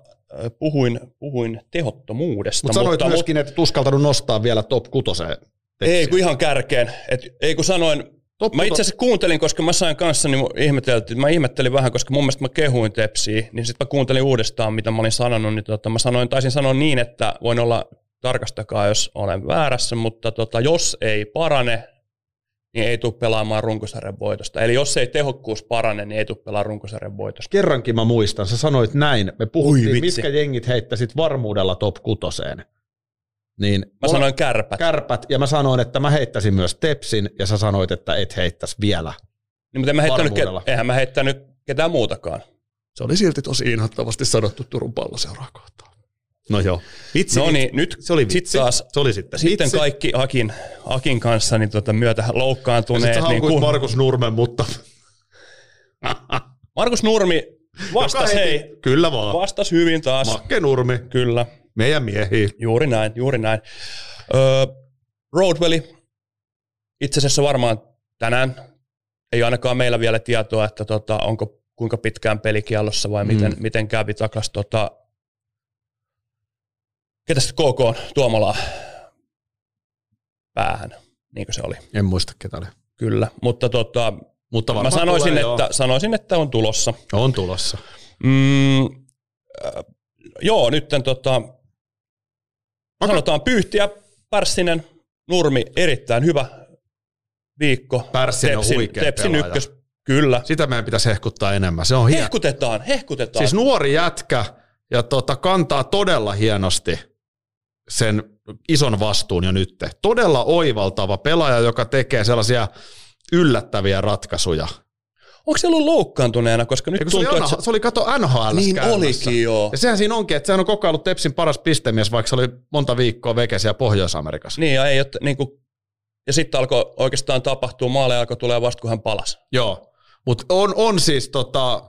puhuin, puhuin tehottomuudesta. Mut sanoit myöskin, että et uskaltanut nostaa vielä top kutoseen. Ei kun ihan kärkeen. Et, ei kun sanoin, Top mä itse asiassa kuuntelin, koska mä sain kanssa, niin ihmeteltiin, mä ihmettelin vähän, koska mun mielestä mä kehuin tepsiä, niin sitten mä kuuntelin uudestaan, mitä mä olin sanonut, niin tota, mä sanoin, taisin sanoa niin, että voin olla tarkastakaa, jos olen väärässä, mutta tota, jos ei parane, niin ei tule pelaamaan runkosarjan voitosta. Eli jos ei tehokkuus parane, niin ei tule pelaamaan runkosarjan voitosta. Kerrankin mä muistan, sä sanoit näin, me puhuttiin, Ui, vitsi. mitkä jengit heittäisit varmuudella top kutoseen. Niin Mä sanoin kärpät. kärpät, ja mä sanoin, että mä heittäisin myös Tepsin, ja sä sanoit, että et heittäisi vielä. Niin, mutta en mä heittänyt, ke- eihän mä heittänyt ketään muutakaan. Se oli silti tosi inhottavasti sanottu Turun palloseuraa kohtaan. No joo. Vitsi, No niin, nyt se oli sit vitsi. taas- se oli sitten. Sitten vitsi. kaikki Akin, Akin kanssa niin tota, myötä Ja sit loukkaantuneet. sä Niin haukuit ku, Markus Nurmen, mutta... Markus Nurmi vastasi, hei, Kyllä vaan. vastasi hyvin taas. Makke Nurmi, Kyllä, meidän miehiä. juuri näin, juuri näin. Öö, Roadwelli, itse asiassa varmaan tänään, ei ainakaan meillä vielä tietoa, että tota, onko kuinka pitkään pelikielossa vai miten, Mm. miten kävi takas tota, ketä sitten KK on Tuomalaa päähän, niin kuin se oli. En muista ketä oli. Kyllä, mutta tota, Mutta mä sanoisin tulee, että, sanoisin, että on tulossa. Joo. On tulossa. Mm, äh, joo, nyt tota, sanotaan Pyyhtiä, Pärssinen, Nurmi, erittäin hyvä viikko. Pärssinen on huikea Tepsin pelaaja. ykkös, kyllä. Sitä meidän pitäisi hehkuttaa enemmän. Se on hieno. Hehkutetaan, hehkutetaan. Siis nuori jätkä ja tota, kantaa todella hienosti sen ison vastuun jo nyt. Todella oivaltava pelaaja, joka tekee sellaisia yllättäviä ratkaisuja. Onko se ollut loukkaantuneena, koska nyt Eikö se, oli tuntuu, että se... se oli kato NHL Niin olikin, joo. Ja sehän siinä onkin, että sehän on koko ajan ollut Tepsin paras pistemies, vaikka se oli monta viikkoa vekesiä Pohjois-Amerikassa. Niin, ja, ei, ole, niin kuin, ja sitten alkoi oikeastaan tapahtua, maale alkoi tulee vasta, kun hän palasi. Joo, mutta on, on siis tota,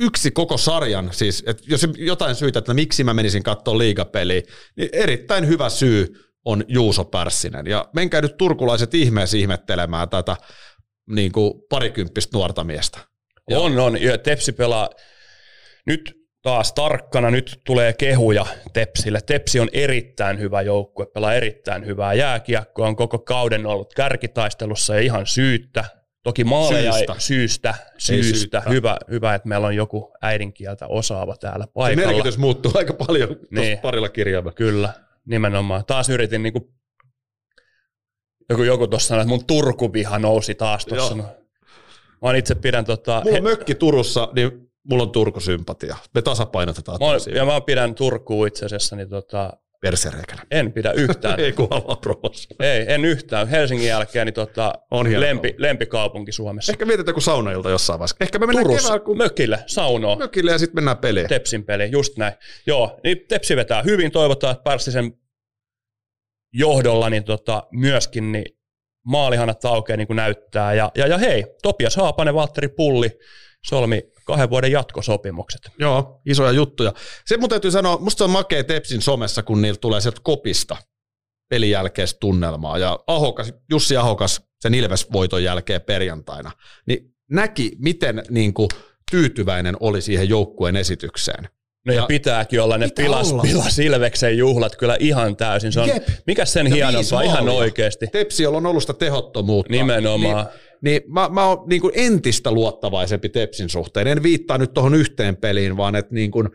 yksi koko sarjan, siis, että jos jotain syytä, että miksi mä menisin katsoa liigapeliä, niin erittäin hyvä syy on Juuso Pärssinen. Ja menkää nyt turkulaiset ihmeessä ihmettelemään tätä niin kuin parikymppistä nuorta miestä. Joo. On, on. Ja Tepsi pelaa nyt taas tarkkana, nyt tulee kehuja Tepsille. Tepsi on erittäin hyvä joukkue, pelaa erittäin hyvää jääkiekkoa, on koko kauden ollut kärkitaistelussa ja ihan syyttä. Toki maaleja Syystä. ei, syystä, Ei syystä. syyttä. Hyvä, hyvä, että meillä on joku äidinkieltä osaava täällä Se paikalla. merkitys muuttuu aika paljon Niin. parilla kirjaimella. Kyllä, nimenomaan. Taas yritin niinku, joku, joku tuossa sanoi, että mun Turkuviha nousi taas tuossa. Mä oon itse pidän tota, Mulla on mökki Turussa, niin mulla on Turku-sympatia. Me tasapainotetaan. Mä, oon- ja mä pidän Turkuun itse asiassa niin tota, persereikänä. En pidä yhtään. Ei kun. Ei, en yhtään. Helsingin jälkeen niin tota, On lempi, lempikaupunki Suomessa. Ehkä mietitään kuin saunailta jossain vaiheessa. Ehkä me mennään Turussa, kevään, kun mökille, saunoon. mökille ja sitten mennään peliin. Tepsin peli, just näin. Joo, niin Tepsi vetää hyvin, toivotaan, että Pärssisen johdolla niin tota, myöskin niin maalihanat aukeaa niin kuin näyttää. Ja, ja, ja hei, Topias Haapanen, Valtteri Pulli solmi kahden vuoden jatkosopimukset. Joo, isoja juttuja. Se mun täytyy sanoa, musta on makea Tepsin somessa, kun niillä tulee sieltä kopista pelin jälkeistä tunnelmaa. Ja Ahokas, Jussi Ahokas sen Ilves-voiton jälkeen perjantaina, niin näki, miten niin kuin, tyytyväinen oli siihen joukkueen esitykseen. No ja, Ja- pitääkin olla, ne Pitää pilas, olla. pilas Ilveksen juhlat kyllä ihan täysin. Se on, Jep. mikä sen Ja hienompaa, ihan oikeasti. Tepsi, on ollut sitä tehottomuutta. Nimenomaan. Niin, niin mä, mä oon niin kuin entistä luottavaisempi Tepsin suhteen. En viittaa nyt tuohon yhteen peliin, vaan että niin kuin,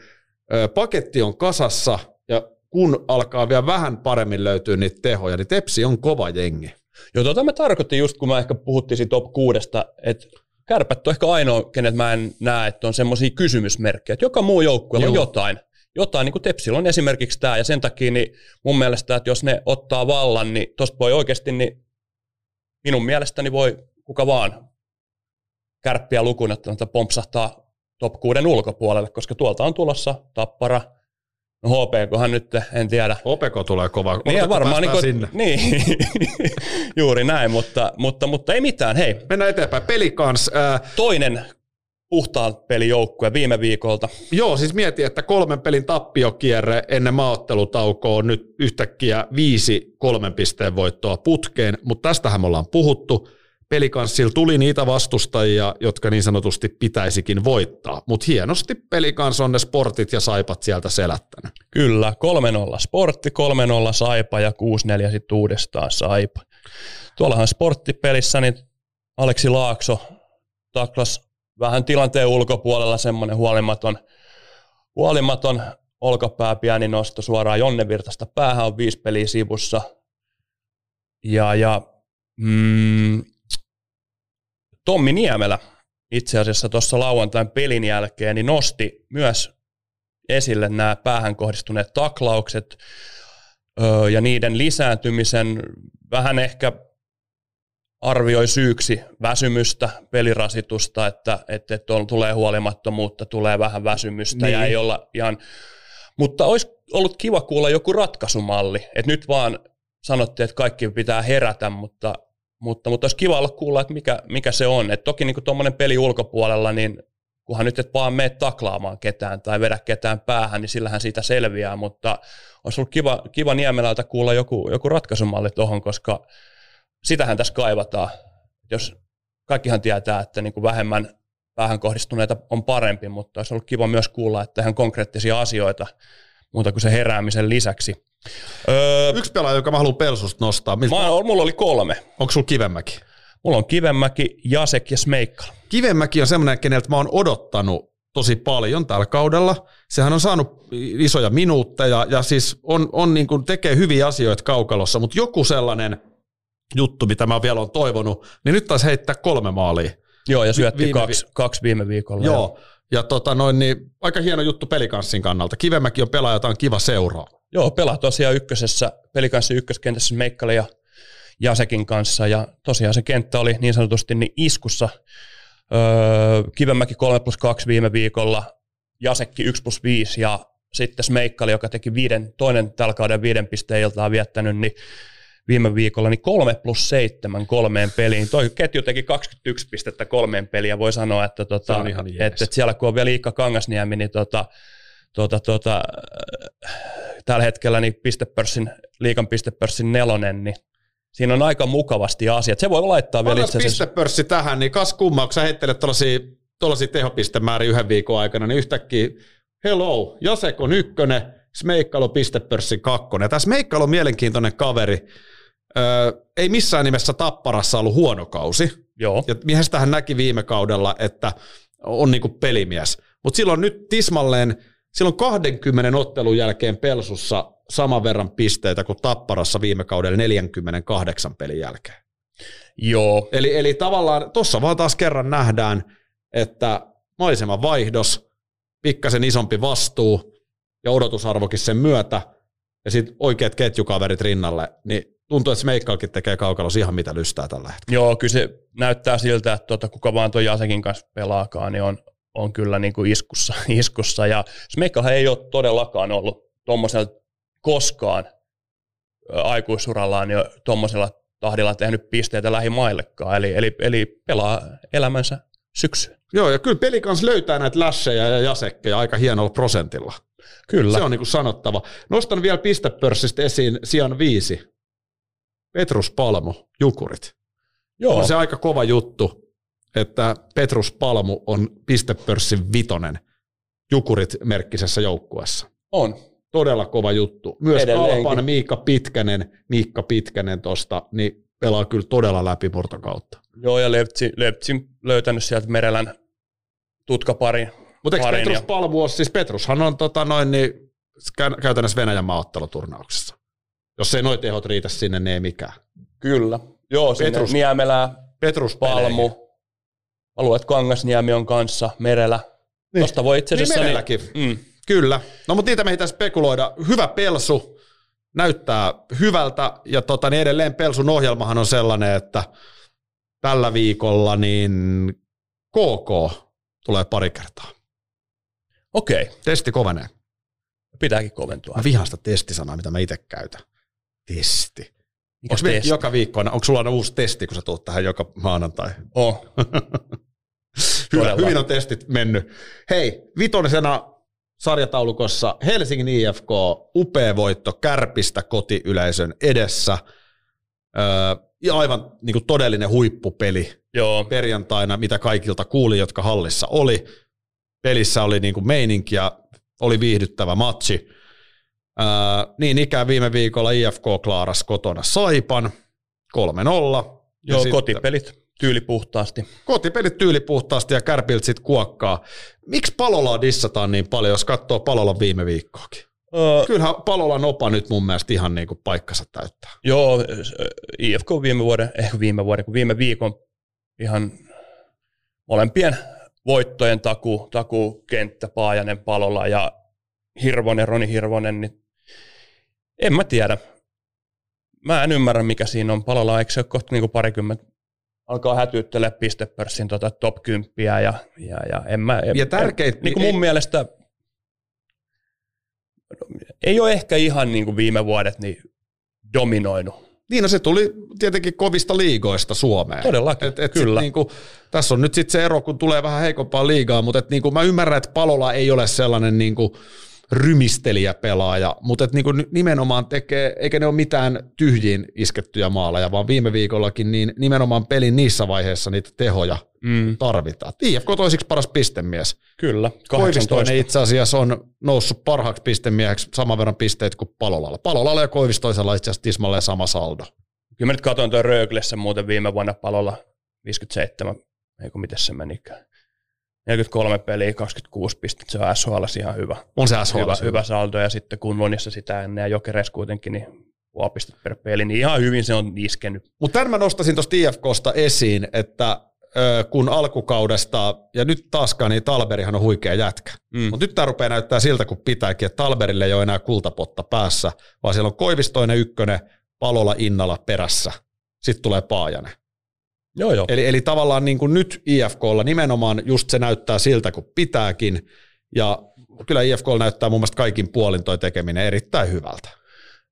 ö, paketti on kasassa ja kun alkaa vielä vähän paremmin löytyä niitä tehoja, niin Tepsi on kova jengi. Joo, tota mä tarkoitin just, kun mä ehkä puhuttiin siitä top kuudesta, että kärpät on ehkä ainoa, kenet mä en näe, että on semmoisia kysymysmerkkejä, että joka muu joukkueella on jotain. Jotain, niin kuin Tepsillä on esimerkiksi tämä, ja sen takia niin mun mielestä, että jos ne ottaa vallan, niin tosta voi oikeasti, niin minun mielestäni voi kuka vaan kärppiä lukuun ottamatta pompsahtaa top 6 ulkopuolelle, koska tuolta on tulossa Tappara, no HPKhan nyt, en tiedä, Opeko tulee kova. niin, varmaan niin, sinne. niin juuri näin, mutta, mutta, mutta ei mitään. Hei, Mennään eteenpäin. Peli kans. Ää, toinen puhtaan pelijoukkue viime viikolta. joo, siis mieti, että kolmen pelin tappiokierre ennen maaottelutaukoa on nyt yhtäkkiä viisi kolmen pisteen voittoa putkeen, mutta tästähän me ollaan puhuttu. Pelikanssilla tuli niitä vastustajia, jotka niin sanotusti pitäisikin voittaa, mutta hienosti pelikans on ne sportit ja saipat sieltä selättänyt. Kyllä, 3-0 sportti, 3-0 saipa ja 6-4 sitten uudestaan saipa. Tuollahan sporttipelissä niin Aleksi Laakso taklas vähän tilanteen ulkopuolella semmoinen huolimaton, huolimaton olkapää pieni nosto suoraan Jonne Virtasta päähän on viisi peliä sivussa. Ja, ja mm, Tommi Niemelä itse asiassa tuossa lauantain pelin jälkeen niin nosti myös esille nämä päähän kohdistuneet taklaukset öö, ja niiden lisääntymisen vähän ehkä arvioi syyksi väsymystä, pelirasitusta, että, että, että on, tulee huolimattomuutta, tulee vähän väsymystä niin. ja Niin. ei olla ihan... Mutta olisi ollut kiva kuulla joku ratkaisumalli, että nyt vaan sanottiin, että kaikki pitää herätä, mutta, mutta, mutta olisi kiva olla kuulla, että mikä, mikä se on. Et toki niin tuommoinen peli ulkopuolella, niin kunhan nyt et vaan mene taklaamaan ketään tai vedä ketään päähän, niin sillähän siitä selviää, mutta olisi ollut kiva, kiva Niemelältä kuulla joku, joku ratkaisumalli tuohon, koska sitähän tässä kaivataan. Jos kaikkihan tietää, että niin kuin vähemmän päähän kohdistuneita on parempi, mutta olisi ollut kiva myös kuulla, että ihan konkreettisia asioita muuta kuin se heräämisen lisäksi. Öö, Yksi pelaaja, joka mä haluan Pelsusta nostaa. Mä, mulla oli kolme. onko sulla Kivemäki? Mulla on Kivenmäki, Jasek ja Smeikkala. Kivemäki on semmoinen, keneltä mä oon odottanut tosi paljon tällä kaudella. Sehän on saanut isoja minuutteja ja siis on, on niin kuin tekee hyviä asioita kaukalossa, mutta joku sellainen juttu, mitä mä vielä on toivonut, niin nyt taisi heittää kolme maalia. Joo, ja syötti viime kaksi, kaksi viime viikolla. Joo. Ja tota noin, niin aika hieno juttu pelikanssin kannalta. Kivemäki on pelaaja, jota on kiva seuraa. Joo, pelaa tosiaan ykkösessä, pelikanssi ykköskentässä Meikkali ja Jasekin kanssa, ja tosiaan se kenttä oli niin sanotusti niin iskussa. Öö, Kivemäki 3 plus 2 viime viikolla, Jasekki 1 plus 5, ja sitten Smeikkali, joka teki viiden, toinen tällä kauden viiden pisteen iltaa viettänyt, niin viime viikolla, niin 3 plus 7 kolmeen peliin. Toi ketju teki 21 pistettä kolmeen peliin, ja voi sanoa, että, tota, että, että siellä kun on vielä Iikka Kangasniemi, niin tota, tota, tota, tällä hetkellä niin pistepörssin, liikan pistepörssin nelonen, niin siinä on aika mukavasti asiat. Se voi laittaa vielä Paras itse asiassa. pistepörssi tähän, niin kas kumma, kun sä heittelet tuollaisia tuollaisia tehopistemääriä yhden viikon aikana, niin yhtäkkiä, hello, Jasek on ykkönen, Smeikkalo pistepörssin kakkonen. Tämä Smeikkalo on mielenkiintoinen kaveri. Öö, ei missään nimessä Tapparassa ollut huono kausi. Joo, Ja miehestähän näki viime kaudella, että on niinku pelimies. Mutta silloin nyt tismalleen, silloin 20 ottelun jälkeen Pelsussa saman verran pisteitä kuin Tapparassa viime kaudella 48 pelin jälkeen. joo, Eli, eli tavallaan tuossa vaan taas kerran nähdään, että maiseman vaihdos, pikkasen isompi vastuu ja odotusarvokin sen myötä, ja sitten oikeat ketjukaverit rinnalle, niin tuntuu, että Smeikkalkin tekee kaukalossa ihan mitä lystää tällä hetkellä. Joo, kyllä se näyttää siltä, että tuota, kuka vaan tuo Jasekin kanssa pelaakaan, niin on, on kyllä niin kuin iskussa, iskussa. Ja Smeikkahan ei ole todellakaan ollut tuommoisella koskaan aikuisurallaan jo tuommoisella tahdilla tehnyt pisteitä lähimaillekaan, eli, eli, eli pelaa elämänsä syksyyn. Joo, ja kyllä peli kanssa löytää näitä lässejä ja jasekkeja aika hienolla prosentilla. Kyllä. Se on niin kuin sanottava. Nostan vielä pistepörssistä esiin sijan viisi. Petrus Palmu, Jukurit. Joo. On se aika kova juttu, että Petrus Palmu on pistepörssin vitonen Jukurit-merkkisessä joukkueessa. On. Todella kova juttu. Myös. Alpan Miikka Pitkänen, Miikka Pitkänen tosta, niin pelaa kyllä todella läpimurtokautta. Joo, ja Leptsi löytänyt sieltä Merelän tutkaparin. Mutta eikö Petrus ja- Palmu ole, siis Petrushan on tota noin, niin, kä- käytännössä Venäjän maaotteluturnauksessa. Jos ei noin tehot riitä sinne, niin ei mikään. Kyllä. Joo, sinne Petrus- Niemelää, Petrus Palmu, alueet Kangasniemi on kanssa, Merelä. Niin. Tosta voi itse Niin asiassa... Merelläkin. mm, Kyllä. No mutta niitä me ei spekuloida. Hyvä pelsu, näyttää hyvältä ja tota, niin edelleen pelsun ohjelmahan on sellainen, että tällä viikolla niin KK tulee pari kertaa. Okei, Testi kovenee. pitääkin koventua. Mä vihaan sitä testisanaa, mitä mä itse käytän. Testi. Mikä Onko testi? joka viikko, onko sulla aina uusi testi, kun sä tulet tähän joka maanantai? Oh. Hyvä, hyvin on testit mennyt. Hei, vitonisena sarjataulukossa Helsingin IFK, upea voitto Kärpistä kotiyleisön edessä. Öö, ja aivan niin kuin todellinen huippupeli Joo, perjantaina, mitä kaikilta kuuli, jotka hallissa oli. Pelissä oli niin kuin meininki ja oli viihdyttävä matsi. Öö, niin ikään viime viikolla IFK klaaras kotona Saipan 3-0. Ja joo sitten- kotipelit tyyli puhtaasti. kotipelit tyylipuhtaasti ja kärpiltä sit kuokkaa. Miksi Palolaa dissataan niin paljon, jos katsoo Palolan viime viikkoakin? Öö, Kyllähän Palolan opa nyt mun mielestä ihan niin kuin paikkansa täyttää. joo, IFK viime vuoden, eh viime vuoden, kun viime viikon ihan molempien voittojen taku, taku kenttä, Paajanen, Palola ja Hirvonen, Roni Hirvonen, niin en mä tiedä. Mä en ymmärrä, mikä siinä on. Palola, eikö se ole kohta niin parikymmentä alkaa hätyyttelee pistepörssin tota top 10 ja, ja, ja en mä, en, Ja tärkeit- niin kuin mun ei- mielestä ei ole ehkä ihan niin kuin viime vuodet niin dominoinut. Niin, no se tuli tietenkin kovista liigoista Suomeen. Todellakin, et, et kyllä. Sit niinku, tässä on nyt sitten se ero, kun tulee vähän heikompaa liigaa, mutta et niinku, mä ymmärrän, että Palola ei ole sellainen niinku rymistelijäpelaaja, mutta et niinku nimenomaan tekee, eikä ne ole mitään tyhjiin iskettyjä maaleja, vaan viime viikollakin niin nimenomaan pelin niissä vaiheissa niitä tehoja Mm, tarvitaan. IFK toisiksi paras pistemies. kyllä, 18. Koivistoinen itse asiassa on noussut parhaaksi pistemieheksi saman verran pisteitä kuin Palolalla. Palolalla ja Koivistoisella itse asiassa tismalleen sama saldo. Kyllä mä nyt katsoin tuon Röglessä muuten viime vuonna palolla 57, eikö miten se menikään. 43 peliä, 26 pistettä, se on SHL ihan hyvä. On se SHL. Hyvä, hyvä saldo ja sitten kun Vonissa sitä ennen ja Jokeres kuitenkin, niin puoli pistettä per peli, niin ihan hyvin se on iskenyt. Mutta tämän mä nostasin tuosta IFKsta esiin, että kun alkukaudesta, ja nyt taaskaan, niin Talberihan on huikea jätkä. Mm. Mutta nyt tämä rupeaa näyttää siltä, kun pitääkin, että Talberille ei ole enää kultapotta päässä, vaan siellä on Koivistoinen ykkönen, Palola Innala perässä. Sitten tulee Paajanen. Joo, joo. Eli, eli tavallaan niin kuin nyt IFKlla nimenomaan just se näyttää siltä, kun pitääkin. Ja kyllä IFKlla näyttää mun mielestä kaikin puolin toi tekeminen erittäin hyvältä.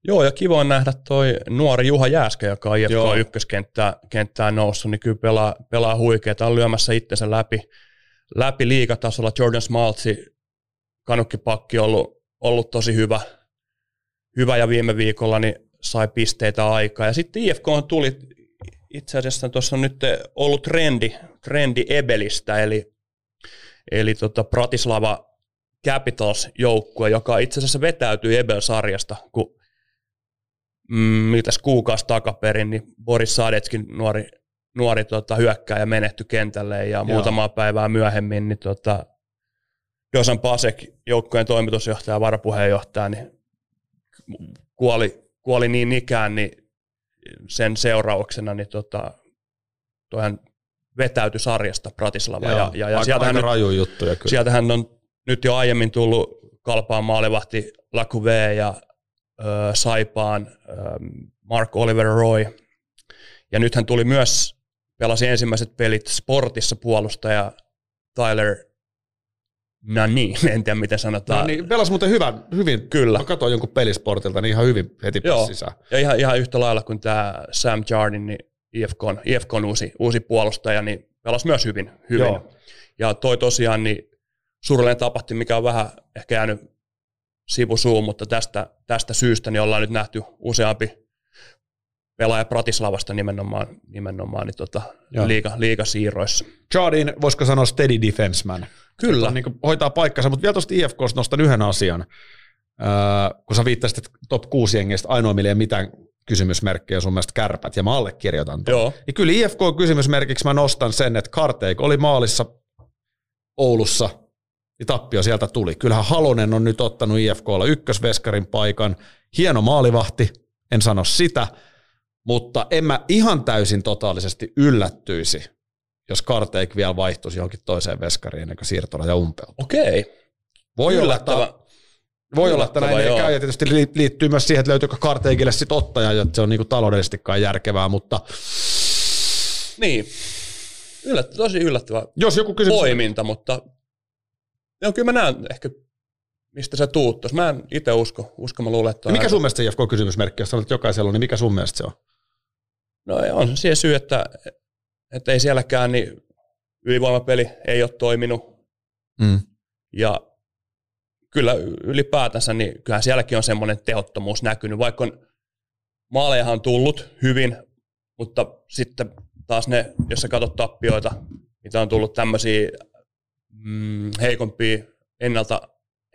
Joo, ja kiva on nähdä toi nuori Juha Jääskä, joka on IFK Joo. ykköskenttään kenttään noussut, niin kyllä pelaa, pelaa huikeaa, on lyömässä itsensä läpi, läpi liigatasolla. Jordan Smaltsi, kanukkipakki, ollut, ollut tosi hyvä, hyvä, ja viime viikolla niin sai pisteitä aikaa. Ja sitten IFK on tuli, itse asiassa tuossa on nyt ollut trendi, trendi Ebelistä, eli, eli tota Bratislava Capitals-joukkue, joka itse asiassa vetäytyi Ebel-sarjasta, kun mm, mitäs kuukausi takaperin, niin Boris Sadetskin nuori, nuori tota, hyökkääjä menehtyi kentälle ja muutamaa päivää myöhemmin niin tota, Josan Pasek, joukkojen toimitusjohtaja ja varapuheenjohtaja, niin kuoli, kuoli niin ikään, niin sen seurauksena niin tota, toihan vetäytyi sarjasta Bratislava. Ja, ja, ja aika, sieltähän, aika nyt, raju juttuja kyllä. sieltähän on nyt jo aiemmin tullut kalpaan maalivahti Lacuve ja Saipaan Mark Oliver Roy. Ja nythän tuli myös, pelasi ensimmäiset pelit sportissa puolustaja Tyler No niin, en tiedä miten sanotaan. No niin, pelas muuten hyvä, hyvin. Kyllä. Mä katsoin jonkun pelisportilta, niin ihan hyvin heti Joo. sisään. Ja ihan, ihan yhtä lailla kuin tämä Sam Jardin, niin IFKn, IFKn uusi, uusi puolustaja, niin pelasi myös hyvin. hyvin. Joo. Ja toi tosiaan niin surullinen tapahtui, mikä on vähän ehkä jäänyt sivusuun, mutta tästä, tästä syystä niin ollaan nyt nähty useampi pelaaja Pratislavasta nimenomaan, nimenomaan niin tota, liiga, liigasiirroissa. Jardin, voisiko sanoa steady defenseman? Kyllä. Niin hoitaa paikkansa, mutta vielä tuosta IFKsta nostan yhden asian. Öö, kun sä viittasit, että top 6 jengeistä ainoa, millä ei mitään kysymysmerkkejä sun mielestä kärpät, ja mä allekirjoitan tuon. Joo. Niin kyllä IFK kysymysmerkiksi mä nostan sen, että Karteik oli maalissa Oulussa, niin tappio sieltä tuli. Kyllähän Halonen on nyt ottanut IFKlla ykkösveskarin paikan. Hieno maalivahti, en sano sitä, mutta en mä ihan täysin totaalisesti yllättyisi, jos Karteik vielä vaihtuisi johonkin toiseen veskariin ennen kuin siirtola ja umpeutuu. Okei. Voi Yllättävä. olla, että voi olla, että näin ei käy, ja tietysti liittyy myös siihen, että löytyykö Karteikille sitten ottaja, että se on niinku taloudellisestikaan järkevää, mutta... Niin, Yllättä, tosi yllättävä Jos joku kysymys... poiminta, mutta joo, kyllä mä näen ehkä, mistä se tuuttos. Mä en itse usko, usko mä luulen, että... mikä sun mielestä se IFK-kysymysmerkki, jos sanot, että jokaisella on, niin mikä sun mielestä se on? No on se siihen syy, että, että ei sielläkään, niin ylivoimapeli ei ole toiminut. Mm. Ja kyllä ylipäätänsä, niin kyllähän sielläkin on semmoinen tehottomuus näkynyt, vaikka on maalejahan on tullut hyvin, mutta sitten taas ne, jos sä katsot tappioita, mitä on tullut tämmöisiä mm, heikompia, ennalta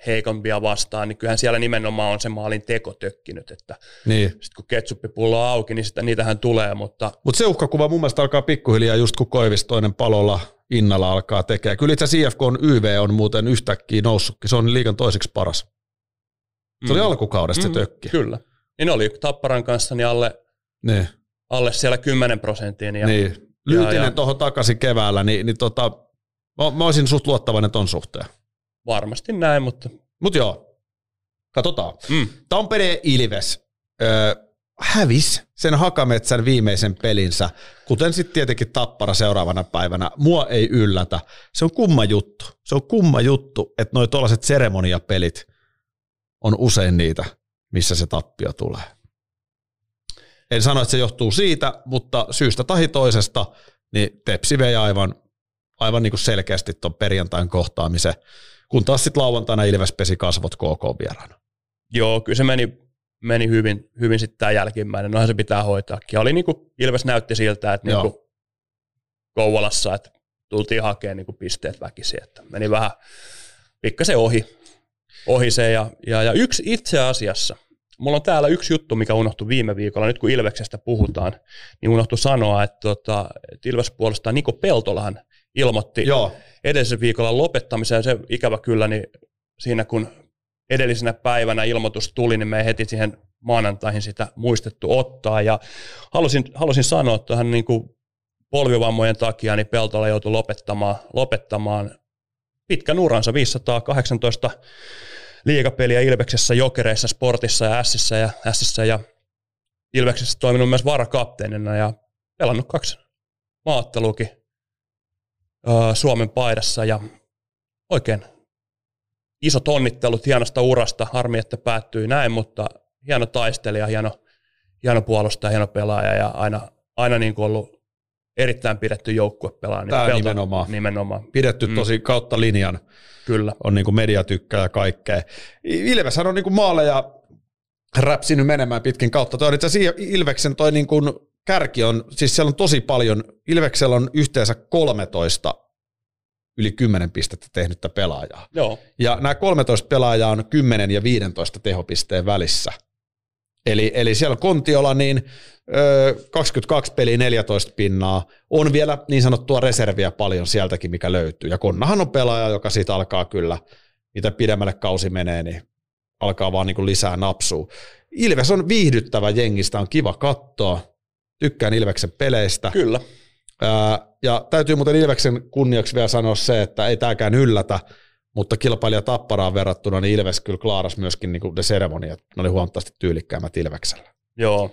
heikompia vastaan, niin kyllähän siellä nimenomaan on se maalin teko tökkinyt, että niin. sitten kun ketsuppipullo on auki, niin sitä, niitähän tulee, mutta... Mutta se uhkakuva mun mielestä alkaa pikkuhiljaa just kun Koivistoinen palolla Innalla alkaa tekemään. Kyllä itse asiassa IFK on YV on muuten yhtäkkiä noussutkin, se on liikan toiseksi paras. Se mm. oli alkukaudesta mm, se tökki. Kyllä. Niin oli Tapparan kanssa niin alle, niin. alle siellä 10 prosentin. Ja, niin. Lyytinen tuohon takaisin keväällä, niin, niin tota, mä, mä olisin suht luottavainen ton suhteen. Varmasti näin, mutta... Mut joo, katsotaan. Mm. Tampere Ilves öö, hävis sen Hakametsän viimeisen pelinsä, kuten sitten tietenkin Tappara seuraavana päivänä. Mua ei yllätä. Se on kumma juttu. Se on kumma juttu, että noi tuollaiset seremoniapelit on usein niitä, missä se tappio tulee. En sano, että se johtuu siitä, mutta syystä tai toisesta, niin Tepsi vei aivan, aivan niin kuin selkeästi tuon perjantain kohtaamisen kun taas sitten lauantaina Ilves pesi kasvot KK vieraana. Joo, kyllä se meni, meni hyvin, hyvin sitten tämä jälkimmäinen. Nohan se pitää hoitaakin. Oli niinku, Ilves näytti siltä, että niinku Kouvolassa, että tultiin hakemaan niinku pisteet väkisin, että meni vähän pikkasen ohi, ohi se. Ja, ja, ja yksi itse asiassa, mulla on täällä yksi juttu, mikä unohtui viime viikolla, nyt kun Ilveksestä puhutaan, niin unohtui sanoa, että, tota, että Ilves puolestaan Niko Peltolahan ilmoitti Joo. edellisellä viikolla lopettamisen, ja se ikävä kyllä, niin siinä kun edellisenä päivänä ilmoitus tuli, niin me heti siihen maanantaihin sitä muistettu ottaa, ja halusin, halusin sanoa, että hän niin kuin polvivammojen takia niin Peltola joutui lopettamaan, lopettamaan pitkän uransa, 518 liigapeliä Ilveksessä, Jokereissa, Sportissa ja Ässissä ja, Ässissä ja Ilveksessä toiminut myös varakapteenina ja pelannut kaksi maattelukin Suomen paidassa ja oikein isot onnittelut hienosta urasta. Harmi, että päättyi näin, mutta hieno taistelija, hieno, hieno puolustaja, hieno pelaaja ja aina, aina niin kuin ollut erittäin pidetty joukkuepelaaja. Niin Tämä nimenomaan. nimenomaan. Pidetty mm. tosi kautta linjan. Kyllä. On niin kuin media tykkää ja kaikkea. Ilveshän on niin kuin maaleja räpsinyt menemään pitkin kautta. Toi on itse asiassa Ilveksen toi niin kuin kärki on, siis siellä on tosi paljon, Ilveksellä on yhteensä 13 yli 10 pistettä tehnyttä pelaajaa. Joo. Ja nämä 13 pelaajaa on 10 ja 15 tehopisteen välissä. Eli, eli siellä on Kontiola niin ö, 22 peliä 14 pinnaa. On vielä niin sanottua reserviä paljon sieltäkin, mikä löytyy. Ja Konnahan on pelaaja, joka siitä alkaa kyllä, mitä pidemmälle kausi menee, niin alkaa vaan niin kuin lisää napsua. Ilves on viihdyttävä jengistä, on kiva katsoa tykkään Ilveksen peleistä. Kyllä. Ää, ja täytyy muuten Ilveksen kunniaksi vielä sanoa se, että ei tämäkään yllätä, mutta kilpailija Tapparaan verrattuna, niin Ilves kyllä klaaras myöskin niin ne seremoniat. Ne oli huomattavasti tyylikkäämmät Ilveksellä. Joo.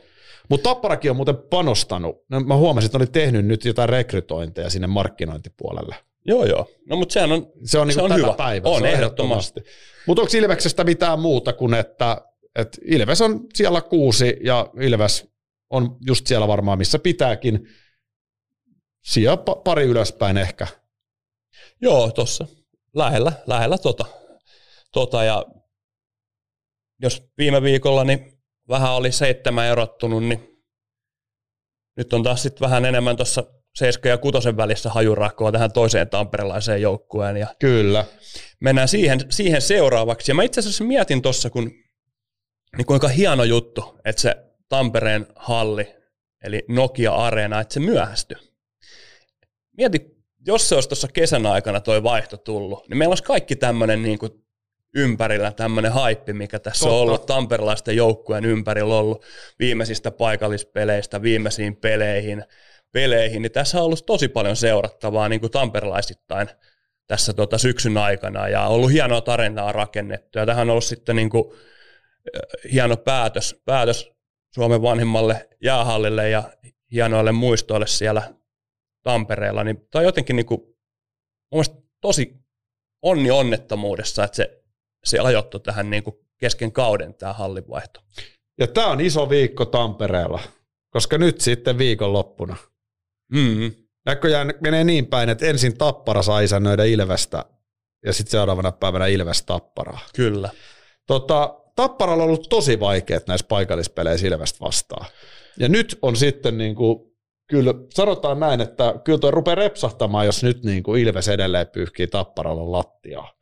Mutta Tapparakin on muuten panostanut. No, mä huomasin, että ne oli tehnyt nyt jotain rekrytointeja sinne markkinointipuolelle. Joo, joo. No mutta sehän on, se on, niin se on tätä hyvä. päivää. On, se ehdottomasti. Mutta onko Ilveksestä mitään muuta kuin, että, että Ilves on siellä kuusi ja Ilves on just siellä varmaan, missä pitääkin. Siellä pari ylöspäin ehkä. Joo, tuossa lähellä, lähellä tota. tota. ja jos viime viikolla niin vähän oli seitsemän erottunut, niin nyt on taas sitten vähän enemmän tuossa 7 ja 6 välissä hajurakoa tähän toiseen tamperelaiseen joukkueen. Ja Kyllä. Mennään siihen, siihen seuraavaksi. Ja mä itse asiassa mietin tuossa, kun, niin kuinka hieno juttu, että se Tampereen halli, eli Nokia Areena, että se myöhästyi. Mieti, jos se olisi tuossa kesän aikana toi vaihto tullut, niin meillä olisi kaikki tämmöinen niin kuin ympärillä tämmöinen haippi, mikä tässä Totta. on ollut tamperelaisten joukkueen ympärillä ollut viimeisistä paikallispeleistä viimeisiin peleihin, peleihin, niin tässä on ollut tosi paljon seurattavaa niin kuin tamperelaisittain tässä tota syksyn aikana ja ollut hienoa tarinaa rakennettu ja tähän on ollut sitten niin kuin, hieno päätös, päätös Suomen vanhimmalle jäähallille ja hienoille muistoille siellä Tampereella, niin tämä on jotenkin niin kuin, mun tosi onni onnettomuudessa, että se, se ajoittu tähän niin kuin kesken kauden tämä hallinvaihto. Ja tämä on iso viikko Tampereella, koska nyt sitten viikonloppuna. Mm-hmm. Näköjään menee niin päin, että ensin Tappara saa isännöidä Ilvestä ja sitten seuraavana päivänä Ilves Tapparaa. Kyllä. Tota, Tapparalla on ollut tosi vaikeat näissä paikallispeleissä Ilvestä vastaan. Ja nyt on sitten niin kuin, kyllä sanotaan näin, että kyllä tuo rupeaa repsahtamaan, jos nyt niin kuin Ilves edelleen pyyhkii Tapparalla lattiaa.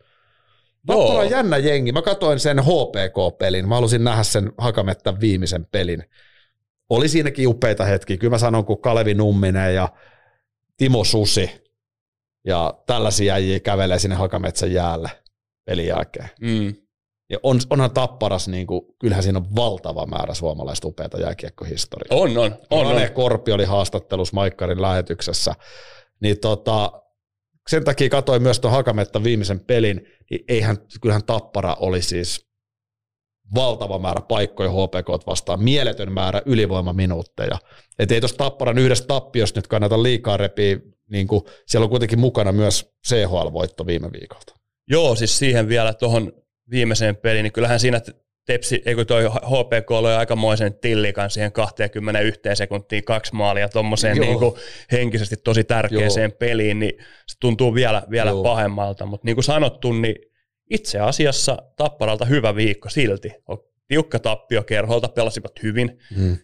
Tappara on jännä jengi. Mä katsoin sen HPK-pelin. Mä halusin nähdä sen Hakamettan viimeisen pelin. Oli siinäkin upeita hetkiä. Kyllä mä sanon, kun Kalevi Numminen ja Timo Susi ja tällaisia jäjiä kävelee sinne Hakametsän jäälle pelin jälkeen. Mm. Ja on, onhan Tapparas, niin kuin, kyllähän siinä on valtava määrä suomalaista upeata jääkiekkohistoriaa. On, on. on, Rane on. Korpi oli haastattelussa Maikkarin lähetyksessä. Niin tota, sen takia katsoin myös tuon Hakametta viimeisen pelin, niin eihän, kyllähän Tappara oli siis valtava määrä paikkoja HPK vastaan, mieletön määrä ylivoimaminuutteja. Että ei tuosta Tapparan yhdestä tappiosta nyt kannata liikaa repiä, niin kuin, siellä on kuitenkin mukana myös CHL-voitto viime viikolta. Joo, siis siihen vielä tuohon viimeiseen peliin, niin kyllähän siinä Tepsi, eikö toi HPK oli aikamoisen tillikan siihen 21 sekuntiin kaksi maalia tuommoiseen niin kuin henkisesti tosi tärkeäseen Joo. peliin, niin se tuntuu vielä, vielä pahemmalta. Mutta niin kuin sanottu, niin itse asiassa Tapparalta hyvä viikko silti. Tiukka tappio kerholta, pelasivat hyvin. Hmm.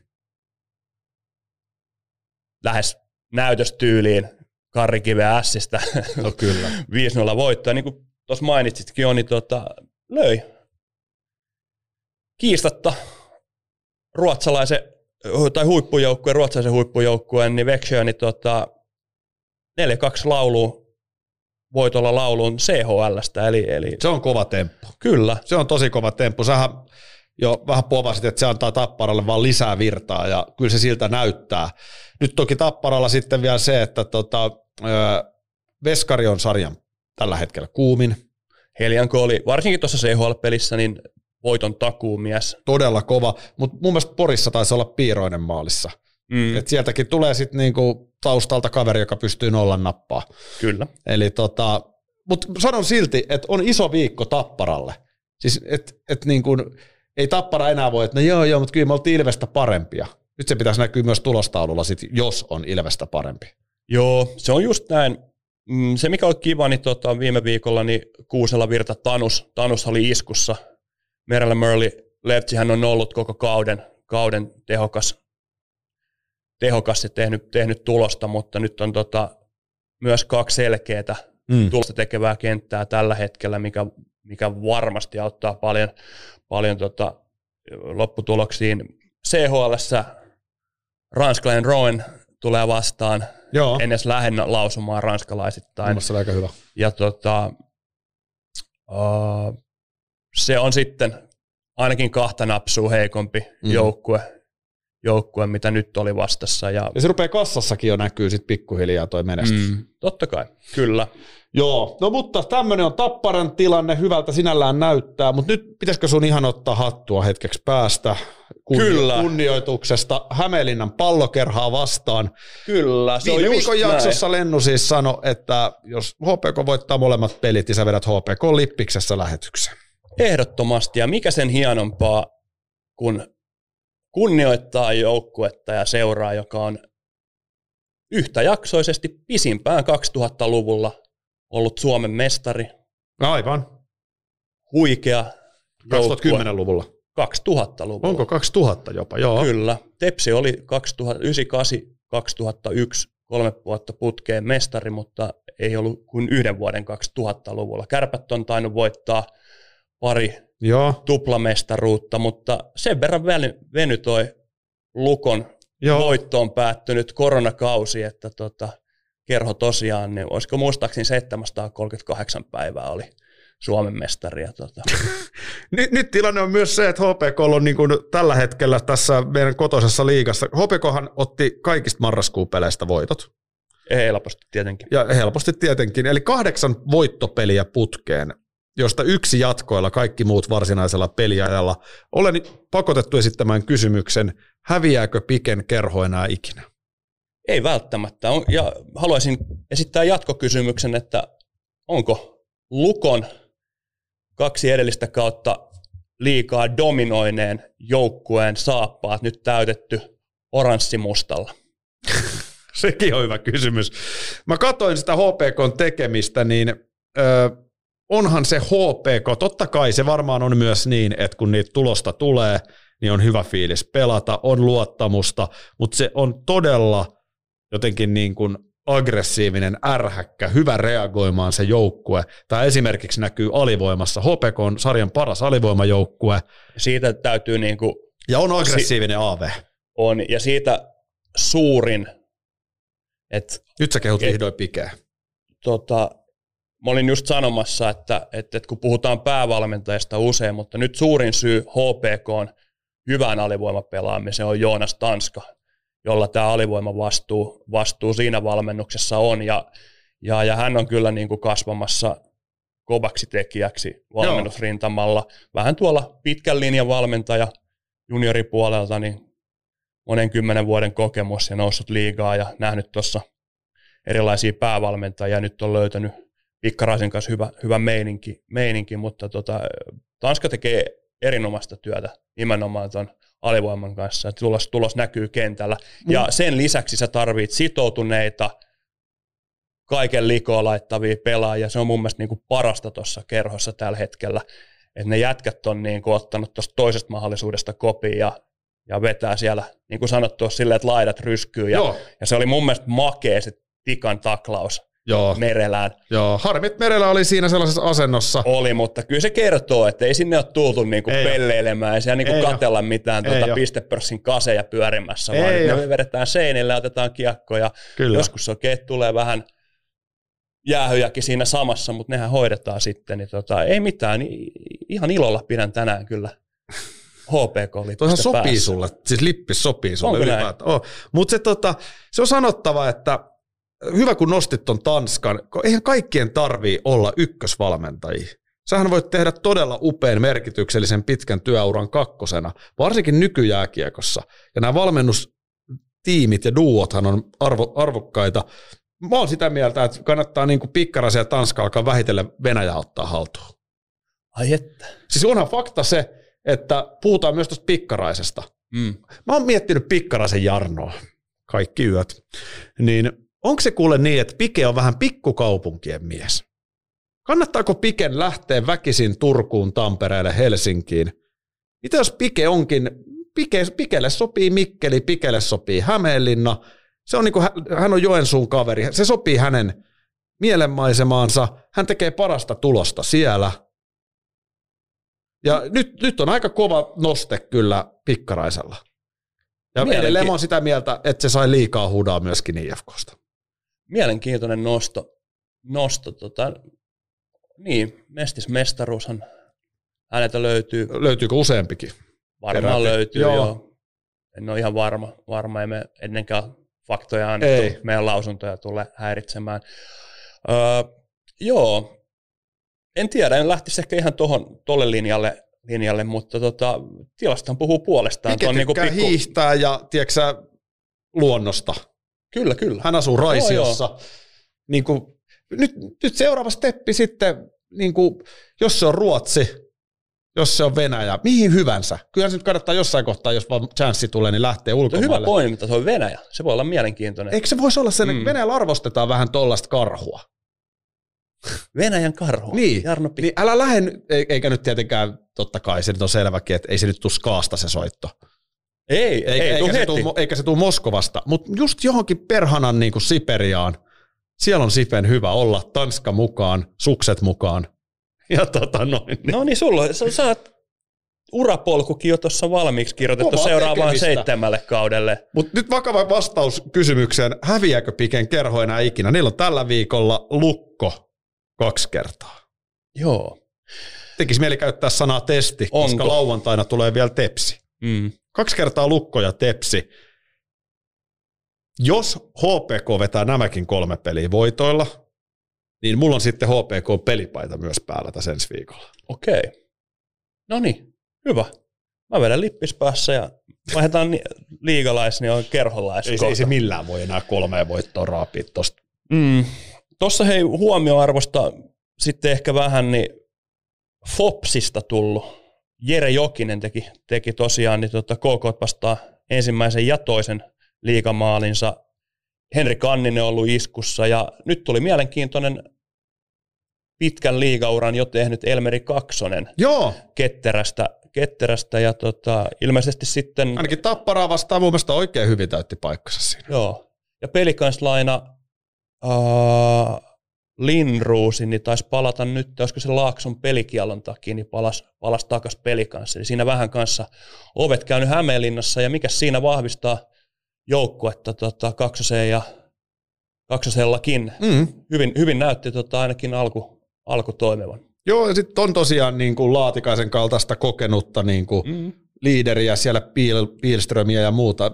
Lähes näytöstyyliin Karri Kive Ässistä. No kyllä. 5-0 voittoa. Niin kuin tuossa mainitsitkin, on, niin tota, löi kiistatta ruotsalaisen tai huippujoukkueen, ruotsalaisen huippujoukkueen, niin Växjö, niin tota, 4-2 laulu voitolla lauluun CHLstä. Eli, eli... Se on kova temppu. Kyllä. Se on tosi kova temppu. Sähän jo vähän povasit, että se antaa Tapparalle vaan lisää virtaa ja kyllä se siltä näyttää. Nyt toki Tapparalla sitten vielä se, että tota, Veskari on sarjan tällä hetkellä kuumin. Helianko oli, varsinkin tuossa CHL-pelissä, niin voiton takuumies. Todella kova, mutta mun mielestä Porissa taisi olla Piiroinen maalissa. Mm. Et sieltäkin tulee sitten niinku taustalta kaveri, joka pystyy nollan nappaa. Kyllä. Eli tota, mutta sanon silti, että on iso viikko Tapparalle. Siis että et niinku, ei Tappara enää voi, että no joo joo, mutta kyllä me oltiin Ilvestä parempia. Nyt se pitäisi näkyä myös tulostaululla, sit, jos on Ilvestä parempi. Joo, se on just näin. Mm, se mikä oli kiva, niin tota, viime viikolla niin Kuusella Virta Tanus, Tanus oli iskussa Merellä Murley hän on ollut koko kauden, kauden tehokas, tehokas ja tehnyt, tehnyt tulosta, mutta nyt on tota, myös kaksi selkeää mm. tulosta tekevää kenttää tällä hetkellä, mikä, mikä varmasti auttaa paljon, paljon tota, lopputuloksiin. CHL ranskalainen Rowan tulee vastaan. Joo. En edes lähden lausumaan ranskalaisittain. aika hyvä. Ja tota, uh, se on sitten ainakin kahta napsua heikompi mm. joukkue. Joukkue, mitä nyt oli vastassa. Ja, ja se rupeaa kassassakin jo näkyy sitten pikkuhiljaa toi menestys. Mm, totta kai, kyllä. Joo, no mutta tämmöinen on Tapparan tilanne, hyvältä sinällään näyttää, mutta nyt pitäisikö sun ihan ottaa hattua hetkeksi päästä kunni- Kyllä. kunnioituksesta Hämeenlinnan pallokerhaa vastaan. Kyllä, se Viime on viikon näin. jaksossa Lennu siis sanoi, että jos HPK voittaa molemmat pelit, niin sä vedät HPK Lippiksessä lähetykseen. Ehdottomasti, ja mikä sen hienompaa, kun kunnioittaa joukkuetta ja seuraa, joka on yhtäjaksoisesti pisimpään 2000-luvulla ollut Suomen mestari. Aivan. Huikea 2010-luvulla. 2000-luvulla. Onko 2000 jopa, joo. Kyllä. Tepsi oli 2098 2001 kolme vuotta putkeen mestari, mutta ei ollut kuin yhden vuoden 2000-luvulla. Kärpät on tainnut voittaa pari Joo. tuplamestaruutta, mutta sen verran veny toi Lukon Joo. voittoon päättynyt koronakausi, että tota, kerho tosiaan, niin olisiko muistaakseni 738 päivää oli Suomen mestari. Ja tota. nyt, nyt, tilanne on myös se, että HPK on niin kuin tällä hetkellä tässä meidän kotoisessa liigassa. HPKhan otti kaikista marraskuun peleistä voitot. Helposti tietenkin. Ja helposti tietenkin. Eli kahdeksan voittopeliä putkeen, josta yksi jatkoilla, kaikki muut varsinaisella peliajalla. Olen pakotettu esittämään kysymyksen, häviääkö Piken kerho enää ikinä? Ei välttämättä. Ja haluaisin esittää jatkokysymyksen, että onko Lukon kaksi edellistä kautta liikaa dominoineen joukkueen saappaat nyt täytetty oranssimustalla? Sekin on hyvä kysymys. Mä katsoin sitä HPKn tekemistä, niin ö, onhan se HPK, totta kai se varmaan on myös niin, että kun niitä tulosta tulee, niin on hyvä fiilis pelata, on luottamusta, mutta se on todella jotenkin niin kuin aggressiivinen ärhäkkä, hyvä reagoimaan se joukkue. Tämä esimerkiksi näkyy alivoimassa. HPK on sarjan paras alivoimajoukkue. Siitä täytyy niin kuin, Ja on aggressiivinen si- AV. On, ja siitä suurin, että... Nyt sä kehut vihdoin pikeä. Tota, mä olin just sanomassa, että, että, että kun puhutaan päävalmentajista usein, mutta nyt suurin syy HPK on hyvään alivoimapelaamiseen on Joonas Tanska, jolla tämä alivoima vastuu, vastuu siinä valmennuksessa on. Ja, ja, ja hän on kyllä niin kuin kasvamassa kovaksi tekijäksi valmennusrintamalla. Joo. Vähän tuolla pitkän linjan valmentaja junioripuolelta, niin monen kymmenen vuoden kokemus ja noussut liigaa ja nähnyt tuossa erilaisia päävalmentajia. Nyt on löytänyt Pikkaraisen kanssa hyvä, hyvä meininki, meininki mutta tota, Tanska tekee erinomaista työtä nimenomaan tuon alivoiman kanssa, että tulos, tulos näkyy kentällä. Mm. Ja sen lisäksi sä tarvit sitoutuneita, kaiken likoa laittavia pelaajia. Se on mun mielestä niin kuin parasta tuossa kerhossa tällä hetkellä. Että ne jätkät on niin kuin ottanut tuosta toisesta mahdollisuudesta kopia ja, ja vetää siellä, niin kuin sanottu, silleen, että laidat ryskyy. Ja, ja se oli mun mielestä makea se tikan taklaus Joo. Merelään. Joo, harmit Merelä oli siinä sellaisessa asennossa. Oli, mutta kyllä se kertoo, että ei sinne ole tultu niinku ei pelleilemään, ei siellä niinku ei katella ole. mitään tuota pistepörssin kaseja pyörimässä, ei vaan ei ne vedetään seinille ja otetaan kiekkoja. Kyllä. Joskus okei, tulee vähän jäähyjäkin siinä samassa, mutta nehän hoidetaan sitten. Niin tota, ei mitään, niin ihan ilolla pidän tänään kyllä HPK Tuohan sopii päässä. sulle, siis lippis sopii sulle ylipäätään. Oh. Mutta se, tota, se on sanottava, että hyvä kun nostit ton Tanskan, eihän kaikkien tarvii olla ykkösvalmentajia. Sähän voit tehdä todella upean merkityksellisen pitkän työuran kakkosena, varsinkin nykyjääkiekossa. Ja nämä valmennustiimit ja duothan on arvo, arvokkaita. Mä oon sitä mieltä, että kannattaa niin kuin pikkarasia Tanska alkaa vähitellen Venäjä ottaa haltuun. Ai että. Siis onhan fakta se, että puhutaan myös tuosta pikkaraisesta. Mm. Mä oon miettinyt pikkaraisen Jarnoa kaikki yöt. Niin Onko se kuule niin, että Pike on vähän pikkukaupunkien mies? Kannattaako Piken lähteä väkisin Turkuun, Tampereelle, Helsinkiin? Mitä jos Pike onkin, Pike, Pikelle sopii Mikkeli, Pikelle sopii Hämeenlinna, se on niin kuin, hän on Joensuun kaveri, se sopii hänen mielenmaisemaansa, hän tekee parasta tulosta siellä. Ja nyt, nyt on aika kova noste kyllä Pikkaraisella. Ja edelleen mä oon sitä mieltä, että se sai liikaa huudaa myöskin IFKsta mielenkiintoinen nosto. nosto tota, niin, mestismestaruushan häneltä löytyy. Löytyykö useampikin? Varmaan Peräti. löytyy, joo. joo. en ole ihan varma, varma ei me ennenkään faktoja annettu, ei. meidän lausuntoja tulee häiritsemään. Öö, joo, en tiedä, en lähtisi ehkä ihan tohon, tolle linjalle, linjalle mutta tota, tilastohan puhuu puolestaan. Mikä niin pikku... hiihtää ja tiedätkö, luonnosta. Kyllä, kyllä. Hän asuu Raisiossa. Joo, joo. Niin kuin, nyt, nyt seuraava steppi sitten, niin kuin, jos se on Ruotsi, jos se on Venäjä, mihin hyvänsä. Kyllä se nyt kannattaa jossain kohtaa, jos vaan chanssi tulee, niin lähtee ulkomaille. Hyvä pointti, se on Venäjä. Se voi olla mielenkiintoinen. Eikö se voisi olla sen, mm. Venäjällä arvostetaan vähän tollasta karhua. Venäjän karhu. Niin, Jarno niin älä lähde, eikä nyt tietenkään, totta kai se nyt on selväkin, että ei se nyt tule skaasta se soitto. Ei, ei, ei eikä, se tuu, eikä se tule Moskovasta, mutta just johonkin perhanan niin kuin Siperiaan, siellä on Sipen hyvä olla, Tanska mukaan, sukset mukaan. Ja tota noin. Niin. No niin, sulla, sä, sä oot urapolkukin jo tuossa valmiiksi kirjoitettu seuraavaan tekemistä. seitsemälle kaudelle. Mutta nyt vakava vastaus kysymykseen, häviääkö Piken kerho enää ikinä? Niillä on tällä viikolla lukko kaksi kertaa. Joo. Tekisi mieli käyttää sanaa testi, Onko? koska lauantaina tulee vielä tepsi. Mm. Kaksi kertaa lukko ja tepsi. Jos HPK vetää nämäkin kolme peliä voitoilla, niin mulla on sitten HPK-pelipaita myös päällä tässä ensi viikolla. Okei. No niin, hyvä. Mä vedän lippis päässä ja vaihdetaan liigalais, niin on kerholais. Ei, ei se millään voi enää kolmeen voittoa raapia tosta. Mm. Tuossa hei huomioarvosta sitten ehkä vähän niin Fopsista tullut Jere Jokinen teki, teki tosiaan niin tota, KK vastaan ensimmäisen ja toisen liigamaalinsa. Henri Kanninen on ollut iskussa ja nyt tuli mielenkiintoinen pitkän liigauran jo tehnyt Elmeri Kaksonen Joo. Ketterästä, ketterästä ja tota, ilmeisesti sitten... Ainakin Tapparaa vastaan mun mielestä oikein hyvin täytti paikkansa siinä. Joo. Ja pelikanslaina uh, Linruusi, niin taisi palata nyt, olisiko se Laakson pelikielon takia, niin palasi, palas takaisin pelikanssa. Eli siinä vähän kanssa ovet käynyt Hämeenlinnassa, ja mikä siinä vahvistaa joukkuetta tota, kaksoseen ja kaksosellakin. Mm. Hyvin, hyvin näytti tota, ainakin alku, alku toimivan. Joo, ja sitten on tosiaan niin kuin Laatikaisen kaltaista kokenutta niin kuin mm. liideriä siellä, Piel, Pielströmiä ja muuta.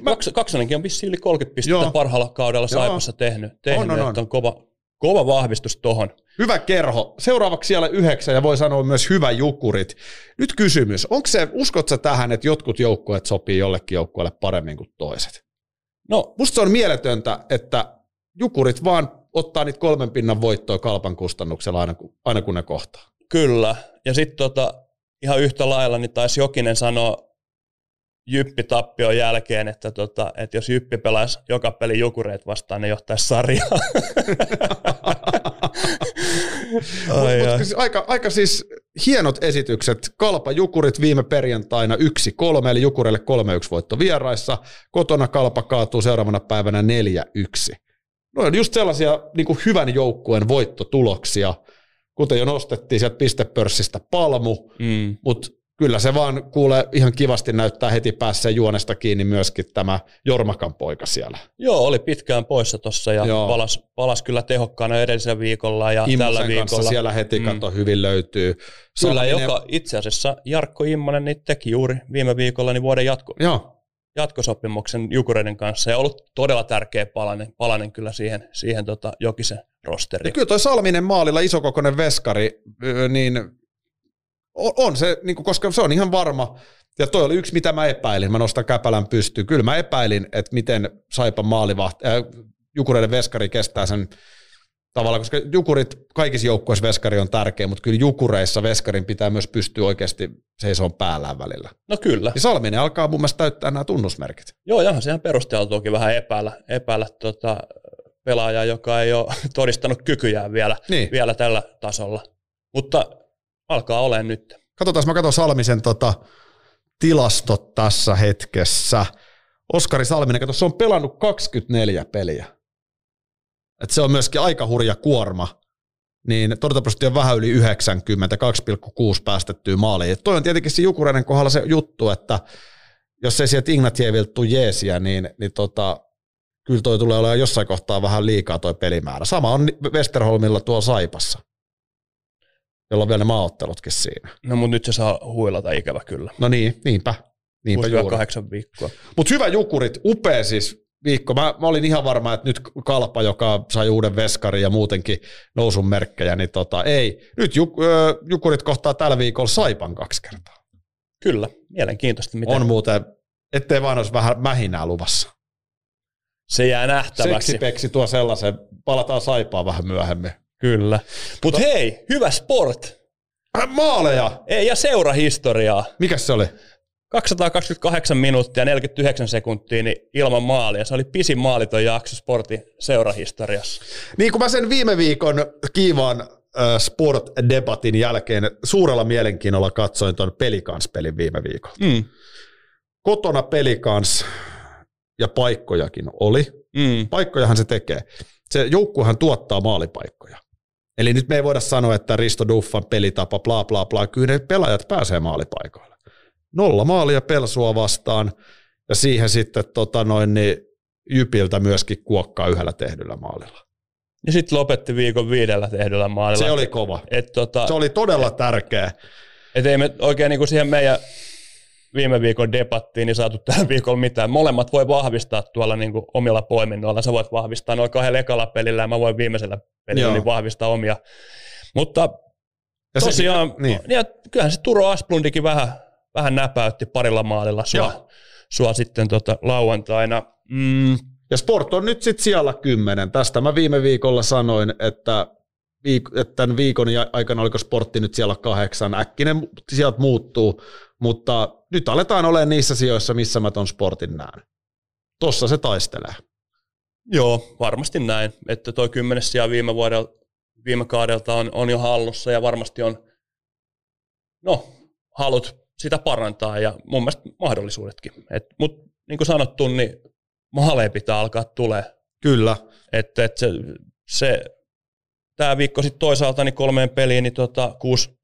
Mä... Kaks, kaksonenkin on vissiin yli 30 pistettä Joo. parhaalla kaudella Saipassa tehnyt, tehnyt on, on, on. on kova, Kova vahvistus tohon. Hyvä kerho. Seuraavaksi siellä yhdeksän ja voi sanoa myös hyvä jukurit. Nyt kysymys, onko se, uskotko tähän, että jotkut joukkueet sopii jollekin joukkueelle paremmin kuin toiset? No, musta se on mieletöntä, että jukurit vaan ottaa niitä kolmen pinnan voittoa kalpan kustannuksella aina, aina kun ne kohtaa. Kyllä. Ja sitten tota, ihan yhtä lailla niin taisi Jokinen sanoa Jyppi tappion jälkeen, että, tota, että jos Jyppi pelaisi joka peli jukureet vastaan, ne johtaisi sarjaa. ai, mut, mut, siis aika, aika siis hienot esitykset. Kalpa Jukurit viime perjantaina 1-3, eli Jukureille 3-1 voitto vieraissa. Kotona Kalpa kaatuu seuraavana päivänä 4-1. No on just sellaisia niin kuin hyvän joukkueen voittotuloksia, kuten jo nostettiin sieltä pistepörssistä palmu, mm. mutta kyllä se vaan kuule ihan kivasti näyttää heti päässä juonesta kiinni myöskin tämä Jormakan poika siellä. Joo, oli pitkään poissa tuossa ja palas, palas, kyllä tehokkaana edellisellä viikolla ja Immosen tällä viikolla. kanssa siellä heti mm. kato hyvin löytyy. Kyllä, Salminen... joka itse asiassa Jarkko Immonen niin teki juuri viime viikolla niin vuoden jatko, Joo. jatkosopimuksen Jukureiden kanssa ja ollut todella tärkeä palanen, palanen kyllä siihen, siihen tota Jokisen rosteriin. Ja kyllä toi Salminen maalilla isokokoinen veskari, niin on, on se, niin kuin, koska se on ihan varma, ja toi oli yksi, mitä mä epäilin. Mä nostan käpälän pystyyn. Kyllä mä epäilin, että miten Saipan maalivahti, äh, Jukureiden veskari kestää sen tavallaan, koska Jukurit, kaikissa joukkueissa veskari on tärkeä, mutta kyllä Jukureissa veskarin pitää myös pystyä oikeasti seisomaan päällään välillä. No kyllä. Ja Salminen alkaa mun mielestä täyttää nämä tunnusmerkit. Joo, jahan sehän perusteltuukin vähän epäillä, epäillä tota, pelaajaa, joka ei ole todistanut kykyjään vielä, niin. vielä tällä tasolla. Mutta Alkaa olemaan nyt. Katsotaan, mä katson Salmisen tota, tilastot tässä hetkessä. Oskari Salminen, kato, se on pelannut 24 peliä. Et se on myöskin aika hurja kuorma. Niin torjuntaprosentti on vähän yli 90, 2,6 päästettyä maaliin. Et toi on tietenkin se Jukureiden kohdalla se juttu, että jos ei sieltä Ignatievilta tule jeesiä, niin, niin tota, kyllä toi tulee olemaan jossain kohtaa vähän liikaa toi pelimäärä. Sama on Westerholmilla tuolla Saipassa jolla on vielä ne maaottelutkin siinä. No mutta nyt se saa huilata ikävä kyllä. No niin, niinpä. Niinpä juuri. 6-8 viikkoa. Mutta hyvä Jukurit, upea siis viikko. Mä, mä olin ihan varma, että nyt Kalpa, joka sai uuden veskarin ja muutenkin nousun merkkejä, niin tota, ei. Nyt juk, ö, Jukurit kohtaa tällä viikolla Saipan kaksi kertaa. Kyllä, mielenkiintoista. Miten On muuten, ettei vaan olisi vähän mähinää luvassa. Se jää nähtäväksi. Seksipeksi tuo sellaisen, palataan Saipaan vähän myöhemmin. Kyllä. Mutta hei, hyvä sport. Äh, maaleja! Ei, ja seurahistoriaa. Mikäs se oli? 228 minuuttia 49 sekuntia niin ilman maalia. Se oli pisin maaliton jakso sportin seurahistoriassa. Niin kuin mä sen viime viikon kiivaan sport-debatin jälkeen suurella mielenkiinnolla katsoin tuon Pelikans-pelin viime viikolla. Mm. Kotona Pelikans ja paikkojakin oli. Mm. Paikkojahan se tekee. Se joukkuehan tuottaa maalipaikkoja. Eli nyt me ei voida sanoa, että Risto Duffan pelitapa, bla bla bla, kyllä ne pelaajat pääsee maalipaikoille. Nolla maalia Pelsua vastaan, ja siihen sitten tota noin, niin Jypiltä myöskin kuokkaa yhdellä tehdyllä maalilla. Ja sitten lopetti viikon viidellä tehdyllä maalilla. Se oli kova. Et, tota, Se oli todella tärkeä. et ei me oikein niinku siihen meidän viime viikon debattiin niin saatu tällä viikolla mitään. Molemmat voi vahvistaa tuolla niinku omilla poiminnoilla. Sä voit vahvistaa noin kahdella ekalla pelillä ja mä voin viimeisellä pelillä Joo. niin vahvistaa omia. Mutta Ja tosiaan, Se, niin. ja kyllähän se Turo Asplundikin vähän, vähän näpäytti parilla maalilla sua, Joo. sua sitten tota lauantaina. Mm, Ja Sport on nyt sitten siellä kymmenen. Tästä mä viime viikolla sanoin, että, viik- että tämän viikon aikana oliko Sportti nyt siellä kahdeksan. Äkkinen sieltä muuttuu, mutta nyt aletaan olemaan niissä sijoissa, missä mä ton Sportin näen. Tossa se taistelee. Joo, varmasti näin. Että toi kymmenes sija viime, vuodel, viime kaudelta on, on jo hallussa ja varmasti on, no, halut sitä parantaa ja mun mielestä mahdollisuudetkin. Mutta niin kuin sanottu, niin maaleja pitää alkaa tulee. Kyllä. Että et se, se tämä viikko sitten toisaalta niin kolmeen peliin, niin tota, kuusi,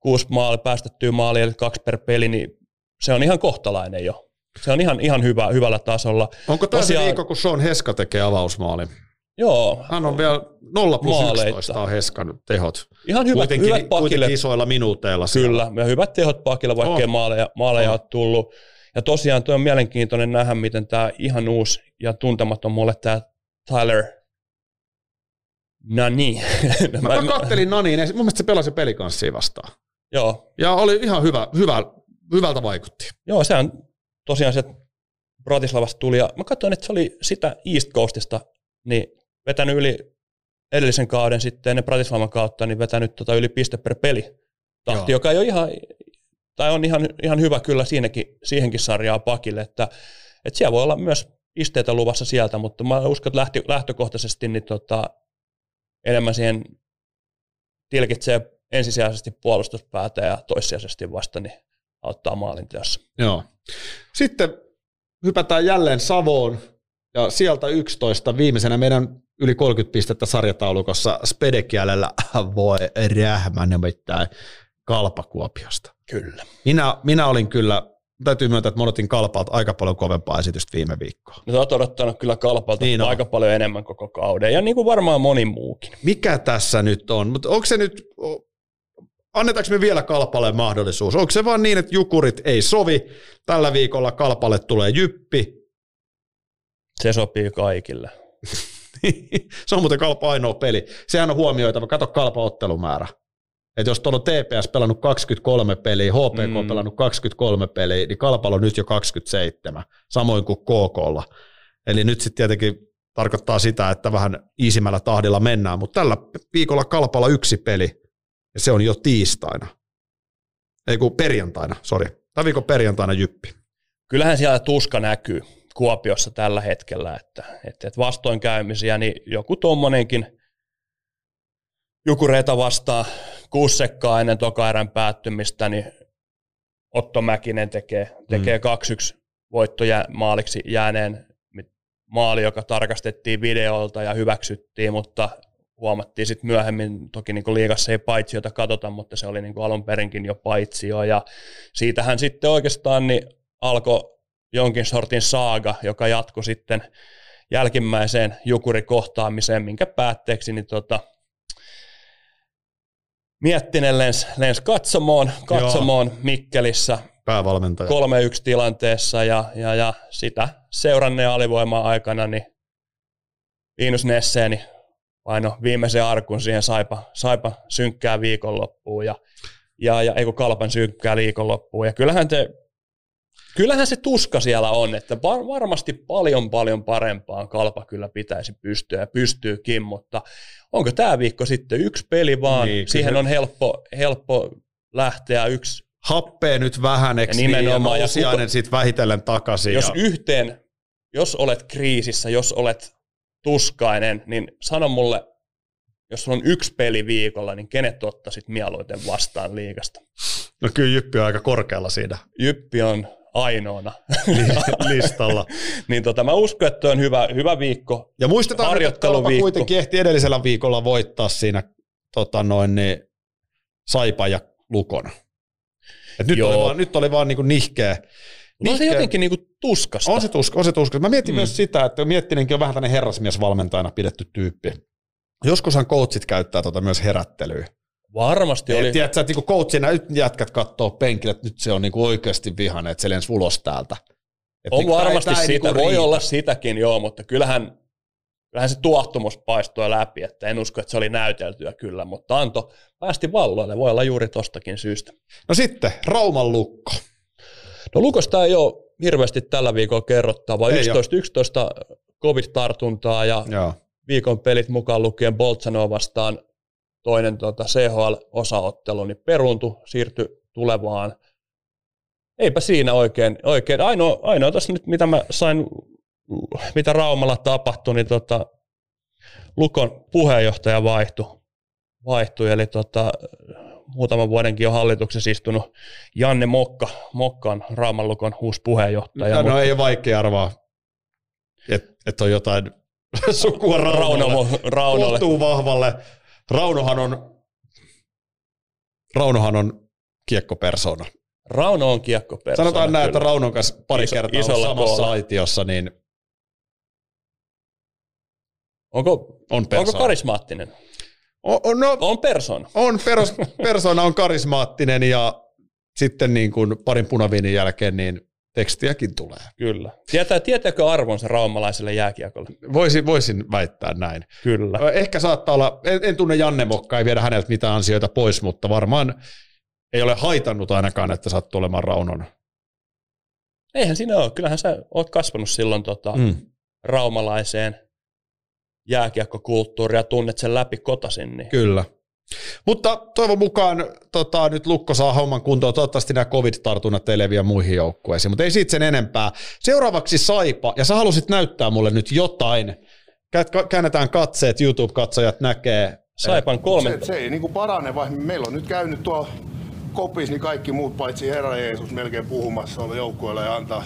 kuusi maali, päästettyä maalia, eli kaksi per peli, niin se on ihan kohtalainen jo. Se on ihan, ihan hyvä, hyvällä tasolla. Onko tämä Tosiaan- viikko, kun Sean Heska tekee avausmaalin? Joo, Hän on vielä 0 plus Maaleita. 11 on Heskan tehot. ihan hyvät, kuitenkin, hyvät pakille. kuitenkin isoilla minuuteilla. siellä. Kyllä, ja hyvät tehot pakilla, vaikka On. maaleja, maaleja On. ole tullut. Ja tosiaan tuo on mielenkiintoinen nähdä, miten tämä ihan uusi ja tuntematon mulle tämä Tyler Nani. Mä, mä kattelin Naniin, mun mielestä se pelasi pelikanssia vastaan. Joo, Ja oli ihan hyvä, hyvä, hyvältä vaikutti. joo, se on tosiaan se Bratislavasta tuli. Ja mä katsoin, että se oli sitä East Coastista, niin vetänyt yli edellisen kauden sitten ennen Bratislavan kautta, niin vetänyt tota yli piste per peli tahti, Joo. joka ei ole ihan, tai on ihan, ihan hyvä kyllä siinäkin, siihenkin sarjaa pakille, että, että siellä voi olla myös pisteitä luvassa sieltä, mutta mä uskon, että lähti, lähtökohtaisesti niin tota, enemmän siihen tilkitsee ensisijaisesti puolustuspäätä ja toissijaisesti vasta niin auttaa maalinteossa. Joo. Sitten hypätään jälleen Savoon ja sieltä 11 viimeisenä meidän yli 30 pistettä sarjataulukossa Spedekielellä voi rähmä nimittäin Kalpakuopiosta. Kyllä. Minä, minä olin kyllä, täytyy myöntää, että mä odotin Kalpalta aika paljon kovempaa esitystä viime viikkoa. No, oot odottanut kyllä kalpalta Niin aika paljon enemmän koko kauden, ja niin kuin varmaan moni muukin. Mikä tässä nyt on? Mutta onko se nyt, annetaanko me vielä Kalpalle mahdollisuus? Onko se vaan niin, että Jukurit ei sovi, tällä viikolla Kalpalle tulee jyppi, Se sopii kaikille. se on muuten Kalpa ainoa peli. Sehän on huomioitava, kato Kalpa ottelumäärä. Että jos tuolla on TPS pelannut 23 peliä, HPK mm. Mm. pelannut 23 peliä, niin Kalpalla on nyt jo 27, samoin kuin KKlla. Eli nyt sitten tietenkin tarkoittaa sitä, että vähän iisimmällä tahdilla mennään, mutta tällä viikolla Kalpalla yksi peli, ja se on jo tiistaina. Ei kun perjantaina, sori. Tämä viikon perjantaina jyppi. Kyllähän siellä tuska näkyy Kuopiossa tällä hetkellä, että, että, että vastoinkäymisiä, niin joku tommonenkin Jukureita vastaa kuusi sekkaa ennen toka erän päättymistä, niin Otto Mäkinen tekee, tekee mm. 2-1 voittoja maaliksi jääneen maali, joka tarkastettiin videolta ja hyväksyttiin, mutta huomattiin sitten myöhemmin, toki niin liigassa ei paitsiota katsota, mutta se oli niin alun perinkin jo paitsio, ja siitähän sitten oikeastaan niin alkoi jonkin sortin saaga, joka jatkui sitten jälkimmäiseen jukurikohtaamiseen, minkä päätteeksi niin tota, Miettinen lens, lens katsomoon, katsomoon Mikkelissä. päävalmentaja. 3-1 tilanteessa ja, ja, ja sitä seuranneen alivoimaa aikana niin Linus Nesseeni paino viimeisen arkun siihen saipa, saipa synkkää viikonloppuun ja, ja, ja eikö kalpan synkkää viikonloppuun. Ja kyllähän, te, kyllähän se tuska siellä on, että var, varmasti paljon paljon parempaan kalpa kyllä pitäisi pystyä ja pystyykin, mutta onko tämä viikko sitten yksi peli vaan, niin, siihen on helppo, helppo lähteä yksi happee nyt vähän, eikö niin, ja sitten sit vähitellen takaisin. Jos ja... yhteen, jos olet kriisissä, jos olet tuskainen, niin sano mulle, jos sulla on yksi peli viikolla, niin kenet ottaisit mieluiten vastaan liikasta? No kyllä Jyppi on aika korkealla siinä. Jyppi on ainoana listalla. niin tota, mä uskon, että on hyvä, hyvä viikko. Ja muistetaan, että kuitenkin ehti edellisellä viikolla voittaa siinä tota noin, niin, Saipa ja Lukon. Et nyt, oli vaan, nyt oli vaan niinku nihkeä. No se jotenkin niinku tuskasta. On se, tuska, on se tuskasta. Mä mietin mm. myös sitä, että Miettinenkin on vähän tämmöinen herrasmiesvalmentajana pidetty tyyppi. Joskushan coachit käyttää tota myös herättelyä. Varmasti oli. Tiedätkö, että niinku coachina nyt jätkät katsoo penkille, että nyt se on niinku oikeasti vihane, että se lensi ulos täältä. Et on niinku, varmasti sitä, niinku voi riitä. olla sitäkin joo, mutta kyllähän, kyllähän se tuottumus paistoi läpi, että en usko, että se oli näyteltyä kyllä, mutta Anto päästi valloille, voi olla juuri tostakin syystä. No sitten, Rauman lukko. No Lukosta ei ole hirveästi tällä viikolla kerrottavaa. 11, 11 covid-tartuntaa ja Joo. viikon pelit mukaan lukien Boltsanoa vastaan toinen tota, CHL-osaottelu, niin peruntu, siirtyi tulevaan. Eipä siinä oikein. oikein. Ainoa, ainoa tässä nyt, mitä mä sain, mitä Raumalla tapahtui, niin tota, Lukon puheenjohtaja vaihtui. vaihtui eli tota, muutaman vuodenkin jo hallituksessa istunut Janne Mokka. Mokka on Raamanlukon uusi puheenjohtaja. No, no ei ole vaikea arvaa, että et on jotain sukua Raunolle. Raunolle. vahvalle. Raunohan on, Raunohan on kiekkopersona. Rauno on kiekkopersona. Sanotaan näin, että Raunon kanssa pari Iso, kertaa samassa koolla. aitiossa, niin Onko, on onko karismaattinen? On, no, on persona. On, peros, persona on karismaattinen ja sitten niin kuin parin punaviinin jälkeen niin tekstiäkin tulee. Kyllä. Tietää, tietääkö arvonsa raumalaiselle jääkiekolle? Voisin, voisin väittää näin. Kyllä. Ehkä saattaa olla, en, en tunne Janne Mokka, ei viedä häneltä mitään ansioita pois, mutta varmaan ei ole haitannut ainakaan, että sattuu olemaan Raunon. Eihän siinä ole. Kyllähän sä oot kasvanut silloin tota, mm. raumalaiseen jääkiekkokulttuuria, tunnet sen läpi kotasin. Niin. Kyllä. Mutta toivon mukaan tota, nyt Lukko saa homman kuntoon. Toivottavasti nämä covid-tartunnat ei leviä muihin joukkueisiin, mutta ei siitä sen enempää. Seuraavaksi Saipa, ja sä halusit näyttää mulle nyt jotain. Käännetään katseet, YouTube-katsojat näkee. Saipan kolme. Se, se ei niin kuin parane, vaikka meillä on nyt käynyt tuo kopis, niin kaikki muut paitsi Herra Jeesus melkein puhumassa olla joukkueella ja antaa,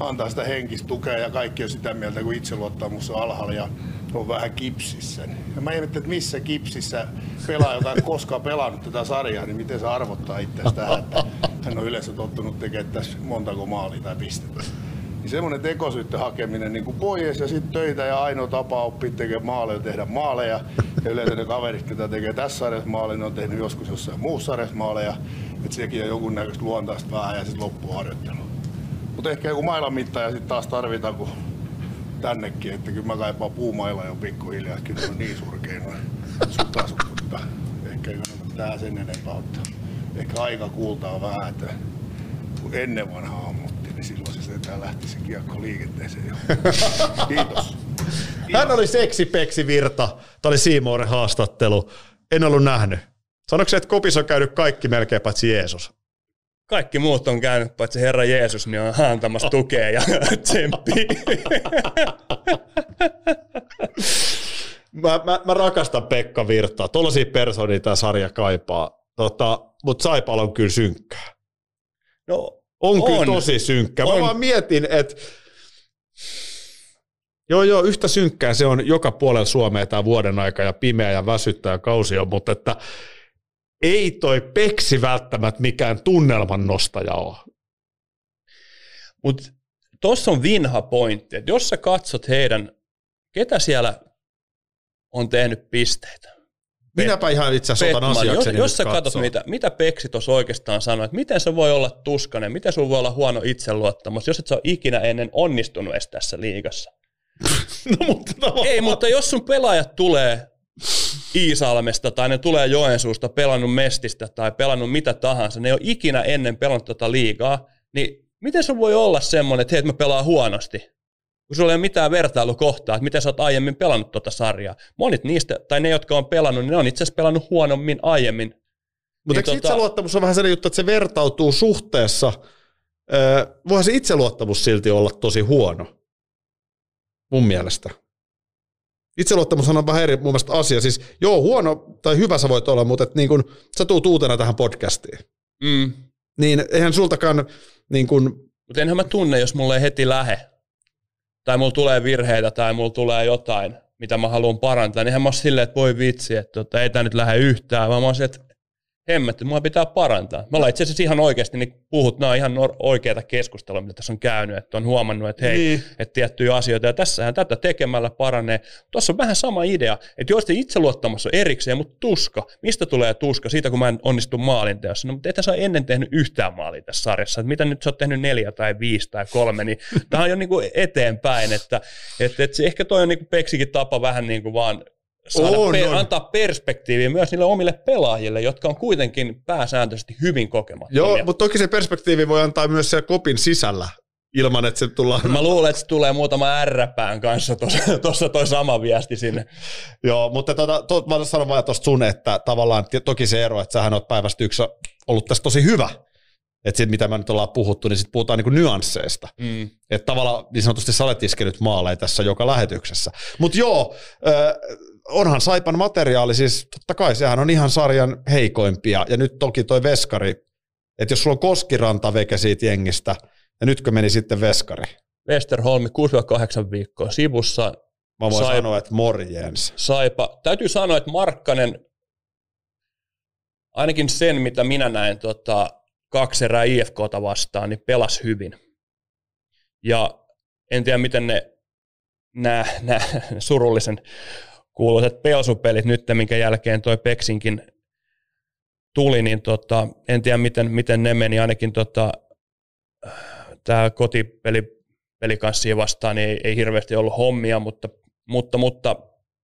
antaa sitä henkistä tukea ja kaikki on sitä mieltä, kun itseluottamus on alhaalla. Ja on vähän kipsissä. Ja mä ihmettelin, että missä kipsissä pelaa, joka ei koskaan pelannut tätä sarjaa, niin miten se arvottaa itsestä tähän, että hän on yleensä tottunut tekemään tässä montako maalia tai pistettä. Niin semmoinen tekosyytten hakeminen niin kuin pois ja sitten töitä ja ainoa tapa oppia tekemään maaleja tehdä maaleja. Ja yleensä ne kaverit, jotka tekee tässä sarjassa maaleja, ne on tehnyt joskus jossain muussa sarjassa maaleja. Että sekin on jonkun näköistä luontaista vähän ja sitten loppuharjoittelu. Mutta ehkä joku mailan mitta ja sitten taas tarvitaan, kun tännekin, että kyllä mä kaipaan puumailla jo pikkuhiljaa, että kyllä on niin surkea noin sutasut, mutta ehkä ei kannata tähän sen enempää ottaa. Ehkä aika kuultaa vähän, että kun ennen vanha ammutti, niin silloin se sentään lähti se kiekko liikenteeseen jo. Kiitos. Hän oli seksipeksi Virta. Tämä oli Siimooren haastattelu. En ollut nähnyt. Sanoiko että Kopis on käynyt kaikki melkein paitsi Jeesus? Kaikki muut on käynyt, paitsi Herra Jeesus, niin on antamassa tukea ja tsemppiä. mä, mä, mä, rakastan Pekka Virtaa. Tuollaisia persoonia tämä sarja kaipaa. Tota, Mutta Saipal on kyllä synkkää. No, on, on kyllä tosi synkkää. On. Mä vaan mietin, että Joo, joo, yhtä synkkää se on joka puolella Suomea tämä vuoden aika ja pimeä ja väsyttää kausi on, mutta että ei toi peksi välttämättä mikään tunnelman nostaja ole. Mutta tuossa on vinha pointti, että jos sä katsot heidän, ketä siellä on tehnyt pisteitä. Minäpä ihan itse asiassa otan. Jos, asiakseni jos nyt sä katsot, mitä, mitä Peksi tuossa oikeastaan sanoi, että miten se voi olla tuskanen, miten sulla voi olla huono itseluottamus, jos et sä ole ikinä ennen onnistunut edes tässä liigassa. No, mutta tavallaan- Ei, mutta jos sun pelaajat tulee Iisalmesta tai ne tulee Joensuusta, pelannut Mestistä tai pelannut mitä tahansa, ne ei ole ikinä ennen pelannut tota liigaa, niin miten sun voi olla semmoinen, että hei, että mä pelaan huonosti? Kun sulla ei ole mitään vertailukohtaa, että miten sä oot aiemmin pelannut tota sarjaa. Monit niistä, tai ne, jotka on pelannut, niin ne on itse asiassa pelannut huonommin aiemmin. Mutta Niin eikö tota- itseluottamus on vähän sellainen juttu, että se vertautuu suhteessa? Öö, voihan se itseluottamus silti olla tosi huono. Mun mielestä. Itseluottamus on vähän eri mun mielestä asia. Siis joo, huono tai hyvä sä voit olla, mutta et niin kun, sä tuut uutena tähän podcastiin. Mm. Niin eihän sultakaan niin kun, Mutta enhän mä tunne, jos mulle ei heti lähe. Tai mulla tulee virheitä tai mulla tulee jotain, mitä mä haluan parantaa. Niin mä ole silleen, että voi vitsi, että tota, ei tää nyt lähde yhtään. Vaan mä oon että hemmetti, mua pitää parantaa. Me ollaan itse asiassa ihan oikeasti niin puhut, nämä on ihan oikeita keskustelua, mitä tässä on käynyt, että on huomannut, että hei, Niin. että tiettyjä asioita, ja tässähän tätä tekemällä paranee. Tuossa on vähän sama idea, että jos te itseluottamus on erikseen, mutta tuska, mistä tulee tuska? Siitä, kun mä en onnistu maalinteossa. No, mutta et sä ole ennen tehnyt yhtään maalia tässä sarjassa. Että mitä nyt sä oot tehnyt neljä tai viisi tai kolme, niin tämä on jo niinku eteenpäin, että, että, että se ehkä toi on niinku Peksikin tapa vähän niin kuin vaan saada On, per, on. antaa perspektiiviä myös niille omille pelaajille, jotka on kuitenkin pääsääntöisesti hyvin kokemattomia. joo, mutta toki se perspektiivi voi antaa myös siellä kopin sisällä, ilman että se tullaan... Mä luulen, että se tulee muutama ärräpään kanssa tuossa toi sama viesti sinne. Joo, mutta tota, to, mä sanon vaan tuosta sun, että tavallaan toki se ero, että sähän oot päivästä yksi ollut tässä tosi hyvä. Että sit mitä me nyt ollaan puhuttu, niin sit puhutaan niinku nyansseista. Mm. Että tavallaan niin sanotusti sä olet iskenyt maaleja tässä joka lähetyksessä. Mutta joo, äh, onhan Saipan materiaali siis, totta kai sehän on ihan sarjan heikoimpia. Ja nyt toki toi veskari, että jos sulla on Koskiranta veke siitä jengistä, ja nytkö meni sitten veskari, Westerholmi 6-8 viikkoa sivussa. mä voin Sai- sanoa, että morjens. Saipa. Täytyy sanoa, että Markkanen, ainakin sen mitä minä näin tota, kaksi erää IFKta vastaan, niin pelasi hyvin. Ja en tiedä, miten ne nämä, nämä surullisen kuuluisat pelsupelit nyt, minkä jälkeen toi Peksinkin tuli, niin tota, en tiedä, miten, miten ne meni. Ainakin tota, tämä kotipeli pelikanssiin vastaan niin ei, ei hirveästi ollut hommia, mutta, mutta, mutta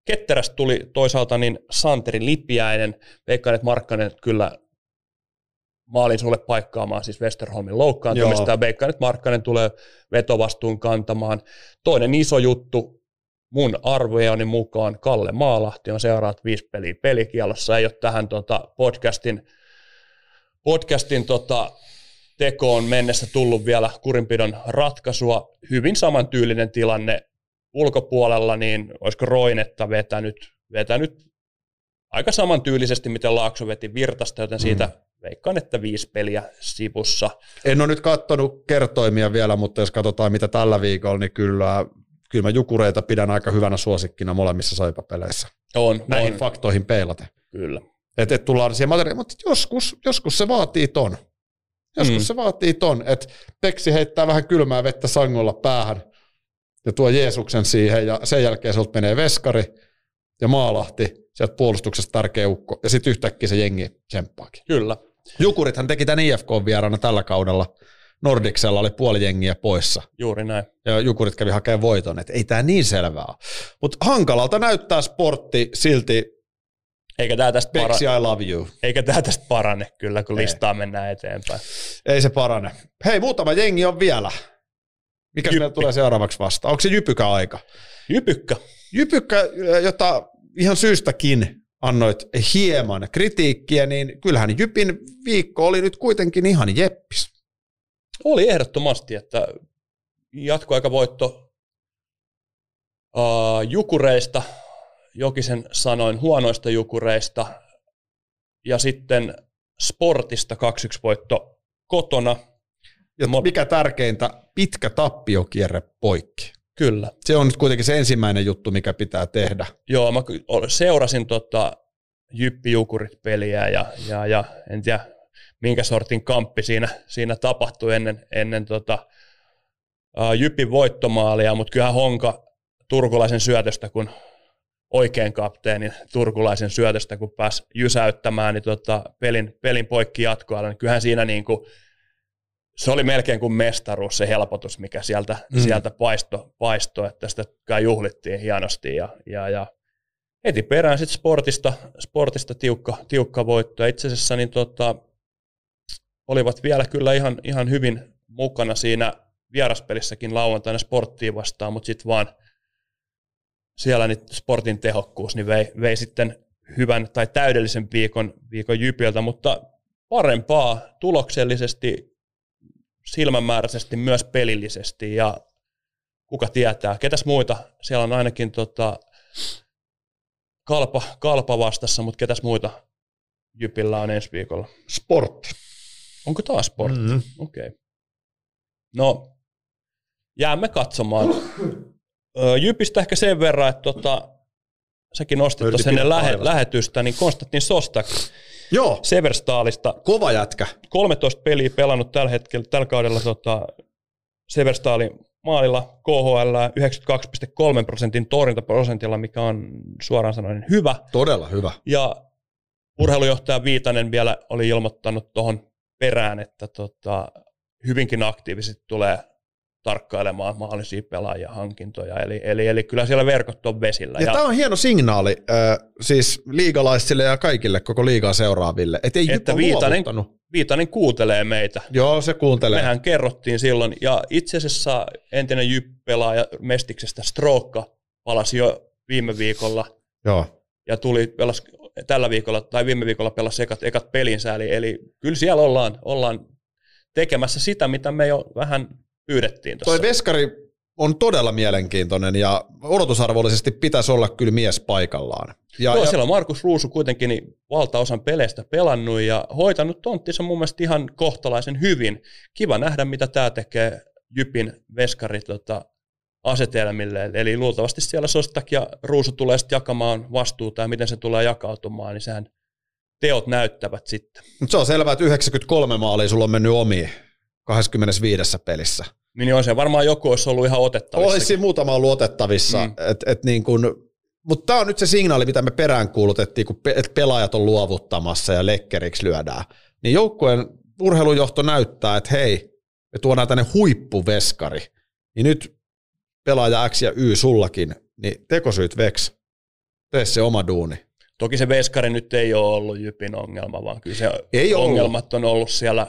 ketterästä tuli toisaalta niin Santeri Lipiäinen, veikkaan, että Markkanen kyllä maalin sulle paikkaamaan siis Westerholmin loukkaantumista, Joo. ja veikkaan, että Markkanen tulee vetovastuun kantamaan. Toinen iso juttu mun arvojeni mukaan Kalle Maalahti on seuraavat viisi peliä pelikielossa, ei ole tähän tota podcastin, podcastin tota, tekoon mennessä tullut vielä kurinpidon ratkaisua. Hyvin samantyylinen tilanne ulkopuolella, niin olisiko Roinetta vetänyt, vetänyt aika samantyylisesti, miten Laakso veti Virtasta, joten siitä Mm. veikkaan, että viisi peliä sivussa. En ole nyt katsonut kertoimia vielä, mutta jos katsotaan mitä tällä viikolla, niin kyllä, kyllä mä Jukureita pidän aika hyvänä suosikkina molemmissa saipapeleissä. On, Näihin on faktoihin peilaten. kyllä. Että et tullaan siihen materiaaliin, mutta joskus, joskus se vaatii ton. Joskus Mm. mm. se vaatii ton, että Peksi heittää vähän kylmää vettä sangolla päähän ja tuo Jeesuksen siihen ja sen jälkeen sieltä menee veskari ja maalahti, sieltä puolustuksesta tärkeä ukko ja sitten yhtäkkiä se jengi tsemppaakin. Kyllä. Jukurithan teki tämän IFK-vieraana tällä kaudella. Nordiksella oli puoli jengiä poissa Juuri näin. ja Jukurit kävi hakemaan voiton, että ei tämä niin selvää. Mutta hankalalta näyttää sportti silti, Eikä tämä tästä, para- Peksi I love you. eikä tää tästä parane kyllä, kun Ei. listaa mennään eteenpäin. Ei se parane. Hei, muutama jengi on vielä. Mikä meillä tulee seuraavaksi vastaan? Onko se Jypykä aika? Jypykkä. Jypykkä, jota ihan syystäkin annoit hieman kritiikkiä, niin kyllähän Jypin viikko oli nyt kuitenkin ihan jeppis. Oli ehdottomasti, että jatkoaikavoitto uh, jukureista, Jokisen sanoin huonoista jukureista, ja sitten sportista 2-1 voitto kotona. Ja mikä tärkeintä, pitkä tappiokierre poikki. Kyllä. Se on nyt kuitenkin se ensimmäinen juttu, mikä pitää tehdä. Joo, mä seurasin tota Jyppi Jukurit peliä ja, ja, ja en tiedä minkä sortin kamppi siinä, siinä tapahtui ennen, ennen tota, ää, Jypin voittomaalia, mutta kyllähän Honka turkulaisen syötöstä, kun oikein kapteenin turkulaisen syötöstä, kun pääsi jysäyttämään niin tota, pelin, pelin poikki jatkoajalle, niin kyllähän siinä niin kuin, se oli melkein kuin mestaruus se helpotus, mikä sieltä, mm. sieltä paisto, paisto, että sitä kai juhlittiin hienosti ja, ja, ja heti perään sitten sportista, sportista tiukka, tiukka voitto. Itse asiassa niin tota, olivat vielä kyllä ihan, ihan hyvin mukana siinä vieraspelissäkin lauantaina sporttiin vastaan, mutta sitten vaan siellä niin sportin tehokkuus niin vei, vei sitten hyvän tai täydellisen viikon, viikon Jypiltä, mutta parempaa tuloksellisesti, silmämääräisesti, myös pelillisesti ja kuka tietää, ketäs muita, siellä on ainakin tota, kalpa, kalpa vastassa, mutta ketäs muita Jypillä on ensi viikolla? Sportti. Onko taas sportti? Mm-hmm. Okei. Okay. No, jäämme katsomaan. Jypistä ehkä sen verran, että tota, säkin nostit tuossa ennen lähe, lähetystä, niin Konstantin Sostak Joo. Severstaalista. Kova jätkä. 13 peliä pelannut tällä hetkellä, tällä kaudella tota, Severstaalin maalilla KHL 92,3 prosentin torjuntaprosentilla, mikä on suoraan sanoen hyvä. Todella hyvä. Ja urheilujohtaja Viitanen vielä oli ilmoittanut tuohon perään, että tota, hyvinkin aktiivisesti tulee tarkkailemaan mahdollisia pelaajahankintoja. Eli, eli, eli kyllä siellä verkot on vesillä. Ja, ja tämä on hieno signaali äh, siis liigalaisille ja kaikille koko liigaa seuraaville, et ei että Viitanen, Viitanen kuuntelee meitä. Joo, se kuuntelee. Mehän kerrottiin silloin, ja itse asiassa entinen Jyp-pelaaja Mestiksestä Strookka palasi jo viime viikolla. Joo. Ja tuli, pelasi tällä viikolla, tai viime viikolla pelasi ekat, ekat pelinsä, eli, eli kyllä siellä ollaan, ollaan tekemässä sitä, mitä me jo vähän pyydettiin tuossa. Toi Veskari on todella mielenkiintoinen ja odotusarvollisesti pitäisi olla kyllä mies paikallaan. Ja, Joo, ja... siellä on Markus Ruusu kuitenkin niin valtaosan peleistä pelannut ja hoitanut tonttinsa mun mielestä ihan kohtalaisen hyvin. Kiva nähdä, mitä tämä tekee Jypin Veskari tota, asetelmille. Eli luultavasti siellä Sostak ja Ruusu tulee sitten jakamaan vastuuta ja miten se tulee jakautumaan, niin sehän teot näyttävät sitten. Mutta se on selvää, että 93 maalia sulla on mennyt omiin 25 pelissä. Niin on se varmaan joku olisi ollut ihan otettavissa. Olisi muutama ollut otettavissa. Mm. Et, et niin kun, mutta tämä on nyt se signaali, mitä me peräänkuulutettiin, kun pe- et pelaajat on luovuttamassa ja lekkeriksi lyödään. Niin joukkueen urheilujohto näyttää, että hei, me tuodaan tänne huippuveskari. Niin nyt pelaaja X ja Y sullakin, niin tekosyyt veks. Tee se oma duuni. Toki se veskari nyt ei ole ollut Jypin ongelma, vaan kyllä se ei ongelmat ollut. on ollut siellä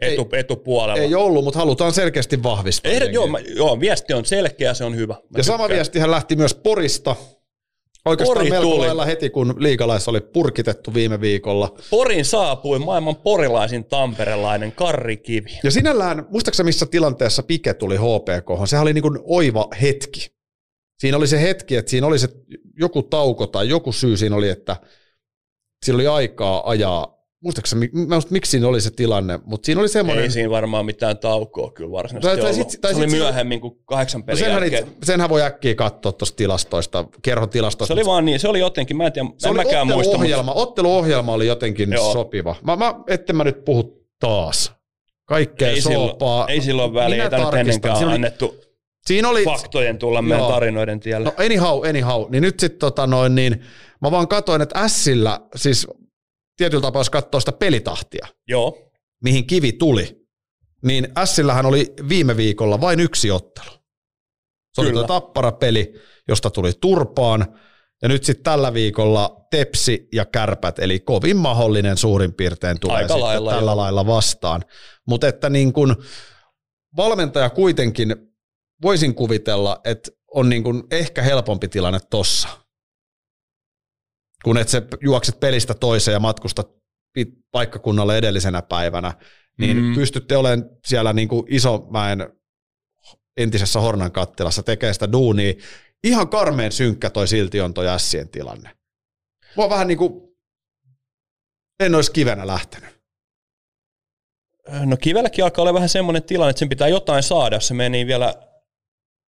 etu, etupuolella. Ei ollut, mutta halutaan selkeästi vahvistaa. Ei, joo, mä, joo, viesti on selkeä, se on hyvä. Mä ja tykkään. sama viestihän lähti myös Porista. Oikeastaan Pori melko tuli. lailla heti, kun liikalaissa oli purkitettu viime viikolla. Porin saapui maailman porilaisin tamperelainen Karri Kivi. Ja sinällään, muistaakseni missä tilanteessa Pike tuli HPK, sehän oli niin kuin oiva hetki. Siinä oli se hetki, että siinä oli se joku tauko tai joku syy siinä oli, että sillä oli aikaa ajaa muistaakseni, mä muista, miksi siinä oli se tilanne, mutta siinä oli semmoinen... Ei siinä varmaan mitään taukoa kyllä varsinaisesti tai, tai sit, tai se oli sit, myöhemmin kuin kahdeksan pelin no senhän, jälkeen. It, senhän voi äkkiä katsoa tuosta tilastoista, kerho tilastoista. Se oli vaan niin, se oli jotenkin, mä en tiedä, se en oli mäkään muista. Mutta... Otteluohjelma oli jotenkin Joo. sopiva. Mä, mä, etten mä nyt puhu taas. Kaikkea ei soopaa. Silloin, ei silloin väliä, ei tämä ennenkään siinä oli, annettu siinä oli, faktojen tulla meidän tarinoiden tielle. No anyhow, anyhow. Niin nyt sitten tota noin, niin mä vaan katoin, että Sillä, siis tietyllä tapaa, jos katsoo sitä pelitahtia, Joo. mihin kivi tuli, niin Sillähän oli viime viikolla vain yksi ottelu. Se Kyllä. oli tuo tappara-peli, josta tuli turpaan, ja nyt sitten tällä viikolla Tepsi ja Kärpät, eli kovin mahdollinen suurin piirtein tulee Aika lailla, tällä jo. lailla vastaan. Mutta että niin kun valmentaja kuitenkin, voisin kuvitella, että on niin kun ehkä helpompi tilanne tossa kun et se juokset pelistä toiseen ja matkustat paikkakunnalle edellisenä päivänä, niin mm. pystytte olemaan siellä niin kuin Isomäen entisessä Hornan kattilassa tekemään sitä duunia. Ihan karmeen synkkä toi silti on toi Ässien tilanne. Mua vähän niin kuin, en olisi kivenä lähtenyt. No kivelläkin alkaa olla vähän semmoinen tilanne, että sen pitää jotain saada. Se meni vielä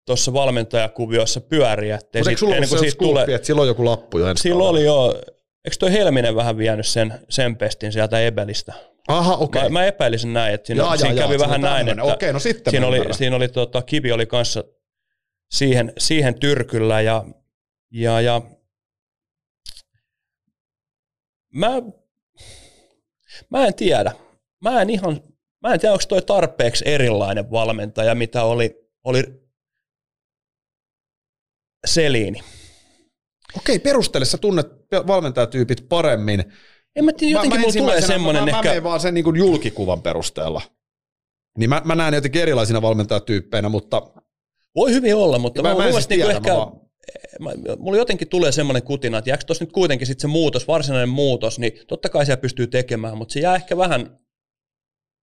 tuossa valmentajakuviossa pyöriä. Mutta eikö sulla ollut se tulee... että silloin joku lappu jo ensin Silloin oli jo, eikö toi Helminen vähän vienyt sen, sen pestin sieltä Ebelistä? Aha, okei. Okay. Mä, mä, epäilisin näin, että siinä, jaa, siinä jaa, kävi jaa, vähän näin, että okay, no sitten siinä oli, siinä oli tota, Kivi oli kanssa siihen, siihen tyrkyllä ja, ja, ja mä, mä en tiedä. Mä en ihan, mä en tiedä, onko toi tarpeeksi erilainen valmentaja, mitä oli, oli Seliini. Okei, perustele, sä tunnet valmentajatyypit paremmin. En mä tiedä, jotenkin mä, mulla tulee semmoinen mä, ehkä... Mä vaan sen niin julkikuvan perusteella. Niin mä, mä näen jotenkin erilaisina valmentajatyyppeinä, mutta Voi hyvin olla, mutta mä, mä, mä, en siis tiedä, ehkä, mä vaan, mulla jotenkin tulee semmoinen kutina, että jääkö tuossa nyt kuitenkin sit se muutos, varsinainen muutos, niin totta kai siellä pystyy tekemään, mutta se jää ehkä vähän,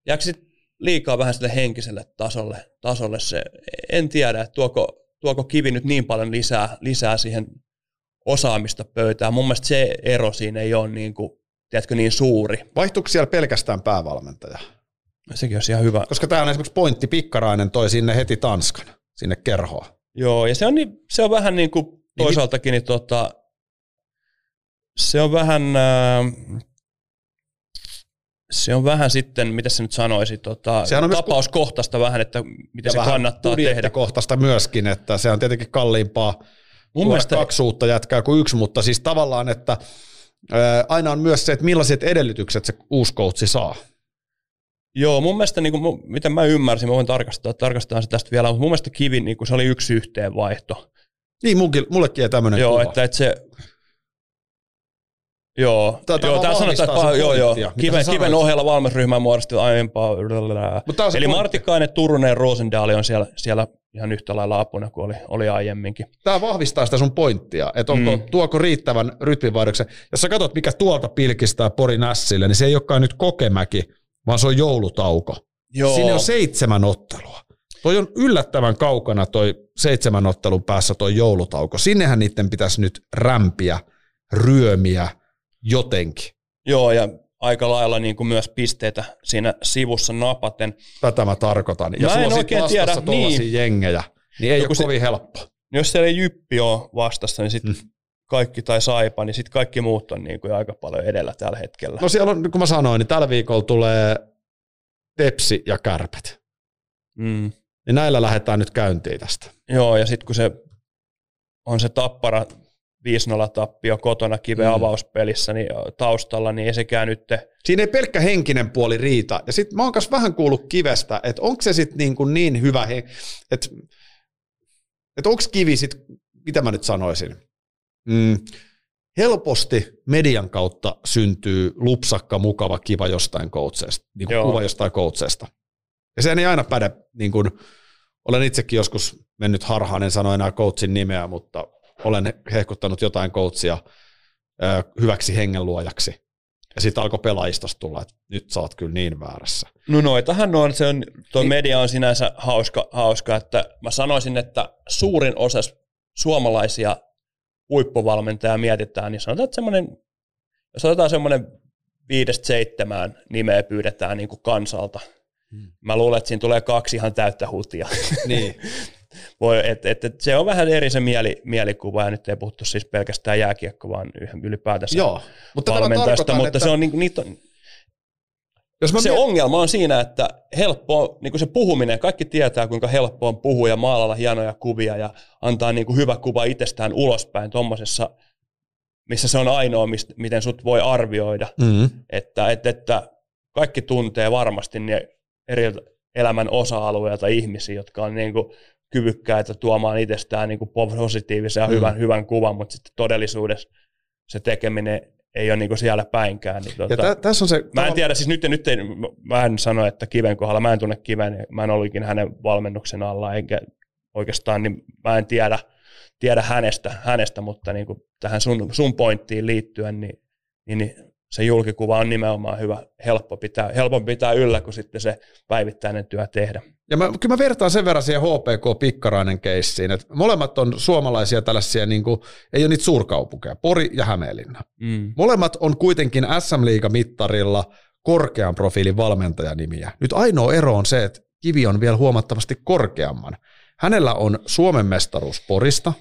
jääkö sit liikaa vähän sille henkiselle tasolle, tasolle se, en tiedä, että tuoko, tuoko kivi nyt niin paljon lisää, lisää siihen osaamista pöytään. Mun mielestä se ero siinä ei ole niin kuin, tiedätkö, niin suuri. vaihtuuko siellä pelkästään päävalmentaja? Sekin olisi ihan hyvä. Koska tämä on esimerkiksi pointti, Pikkarainen toi sinne heti Tanskan, sinne kerhoa. Joo, ja se on, niin, se on vähän niin kuin toisaaltakin, niin tota, se on vähän, ää, se on vähän sitten, mitä se nyt sanoisi, tota, Sehän on tapauskohtaista vähän, että miten se kannattaa tehdä. budjettikohtaista myöskin, että se on tietenkin kalliimpaa Mun mielestä, kaksi uutta jätkää kuin yksi, mutta siis tavallaan, että ää, aina on myös se, että millaiset edellytykset se uusi coachi saa. joo, mun mielestä, niin kuin, miten mä ymmärsin, mä voin tarkastaa, tarkastaa se tästä vielä, mutta mun mielestä Kivi, niin kuin, se oli yksi yhteen vaihto. Niin, munkin, mullekin jäi tämmöinen Joo, kuva. että, että se, Joo, tää joo täällä sanotaan, että joo, joo. Kiven, kiven ohella valmennusryhmä muodostui aiempaa. Eli pointti. Martikainen, Turunen ja Rosendaali on siellä, siellä ihan yhtä lailla apuna kuin oli, oli aiemminkin. Tämä vahvistaa sitä sun pointtia, että onko, Mm. mm. tuoko riittävän rytminvaihdoksen. Jos sä katsot, mikä tuolta pilkistää Porin ässille, niin se ei olekaan nyt kokemäki, vaan se on joulutauko. Joo. Siinä on seitsemän ottelua. Toi on yllättävän kaukana toi seitsemän ottelun päässä toi joulutauko. Sinnehän niiden pitäisi nyt rämpiä, ryömiä jotenkin. Joo, ja aika lailla niin kuin myös pisteitä siinä sivussa napaten. Tätä mä tarkoitan. Ja Mä en oikein tiedä, niin. jengejä, niin ei Joku ole se- kovin helppo. Jos siellä ei Jyppi ole vastassa, niin sitten Mm. kaikki tai Saipa, niin sitten kaikki muut on niin kuin aika paljon edellä tällä hetkellä. No siellä on, kun mä sanoin, niin tällä viikolla tulee Tepsi ja Kärpät. Mm. Niin näillä lähdetään nyt käyntiin tästä. Joo, ja sitten kun se on se tappara 5-0 tappio kotona kiven Mm. avauspelissä niin taustalla, niin ei sekään nyt Siinä ei pelkkä henkinen puoli riitä. Ja sitten mä oon vähän kuullut kivestä, että onko se sitten niin, kuin niin hyvä, he, että, että onko kivi sitten, mitä mä nyt sanoisin, mm, helposti median kautta syntyy lupsakka, mukava, kiva jostain coachesta, niin kuin kuva jostain coachesta. Ja sehän ei aina päde, niin kuin, olen itsekin joskus mennyt harhaan, en sano enää coachin nimeä, mutta olen hehkuttanut jotain coachia ö, hyväksi hengenluojaksi. Ja sitten alkoi pelaajistosta tulla, että nyt sä oot kyllä niin väärässä. No noitahan on, se on, tuo Niin. media on sinänsä hauska, hauska, että mä sanoisin, että suurin osa suomalaisia huippuvalmentajia mietitään, niin sanotaan, että semmoinen, jos otetaan semmoinen viidestä seitsemään nimeä pyydetään niin kuin kansalta. Hmm. Mä luulen, että siinä tulee kaksi ihan täyttä hutia. Niin. Voi, et, et, et se on vähän eri se mieli, mielikuva, ja nyt ei puhuttu siis pelkästään jääkiekko, vaan ylipäätänsä Joo, mutta valmentajasta, mutta että se, on, niin, niitä on, jos mä se miet- ongelma on siinä, että helppo, niin kuin se puhuminen, kaikki tietää, kuinka helppo on puhua ja maalalla hienoja kuvia ja antaa niin kuin hyvä kuva itsestään ulospäin tuommoisessa, missä se on ainoa, mistä, miten sut voi arvioida. mm. Että, että, että kaikki tuntee varmasti ne eri elämän osa-alueilta ihmisiä, jotka on niin kuin kyvykkäitä tuomaan itsestään niin kuin positiivisen ja Mm. hyvän, hyvän kuvan, mutta sitten todellisuudessa se tekeminen ei ole niin kuin siellä päinkään. Niin Ja tota, tä, tässä on se... Mä en tiedä, siis nyt, nyt ei, mä en sano, että kiven kohdalla, mä en tunne kiven, mä en ollut ikinä hänen valmennuksen alla, enkä oikeastaan, niin mä en tiedä, tiedä hänestä, hänestä mutta niin kuin tähän sun, sun pointtiin liittyen, niin, niin, niin se julkikuva on nimenomaan hyvä, helppo pitää, helpompi pitää yllä kuin sitten se päivittäinen työ tehdä. Ja mä, kyllä mä vertaan sen verran siihen HPK-pikkarainen keissiin, että molemmat on suomalaisia tällaisia, niin kuin, ei ole niitä suurkaupunkeja, Pori ja Hämeenlinna. Mm. Molemmat on kuitenkin SM-liiga-mittarilla korkean profiilin valmentajanimiä. Nyt ainoa ero on se, että Kivi on vielä huomattavasti korkeamman. Hänellä on Suomen mestaruus Porista,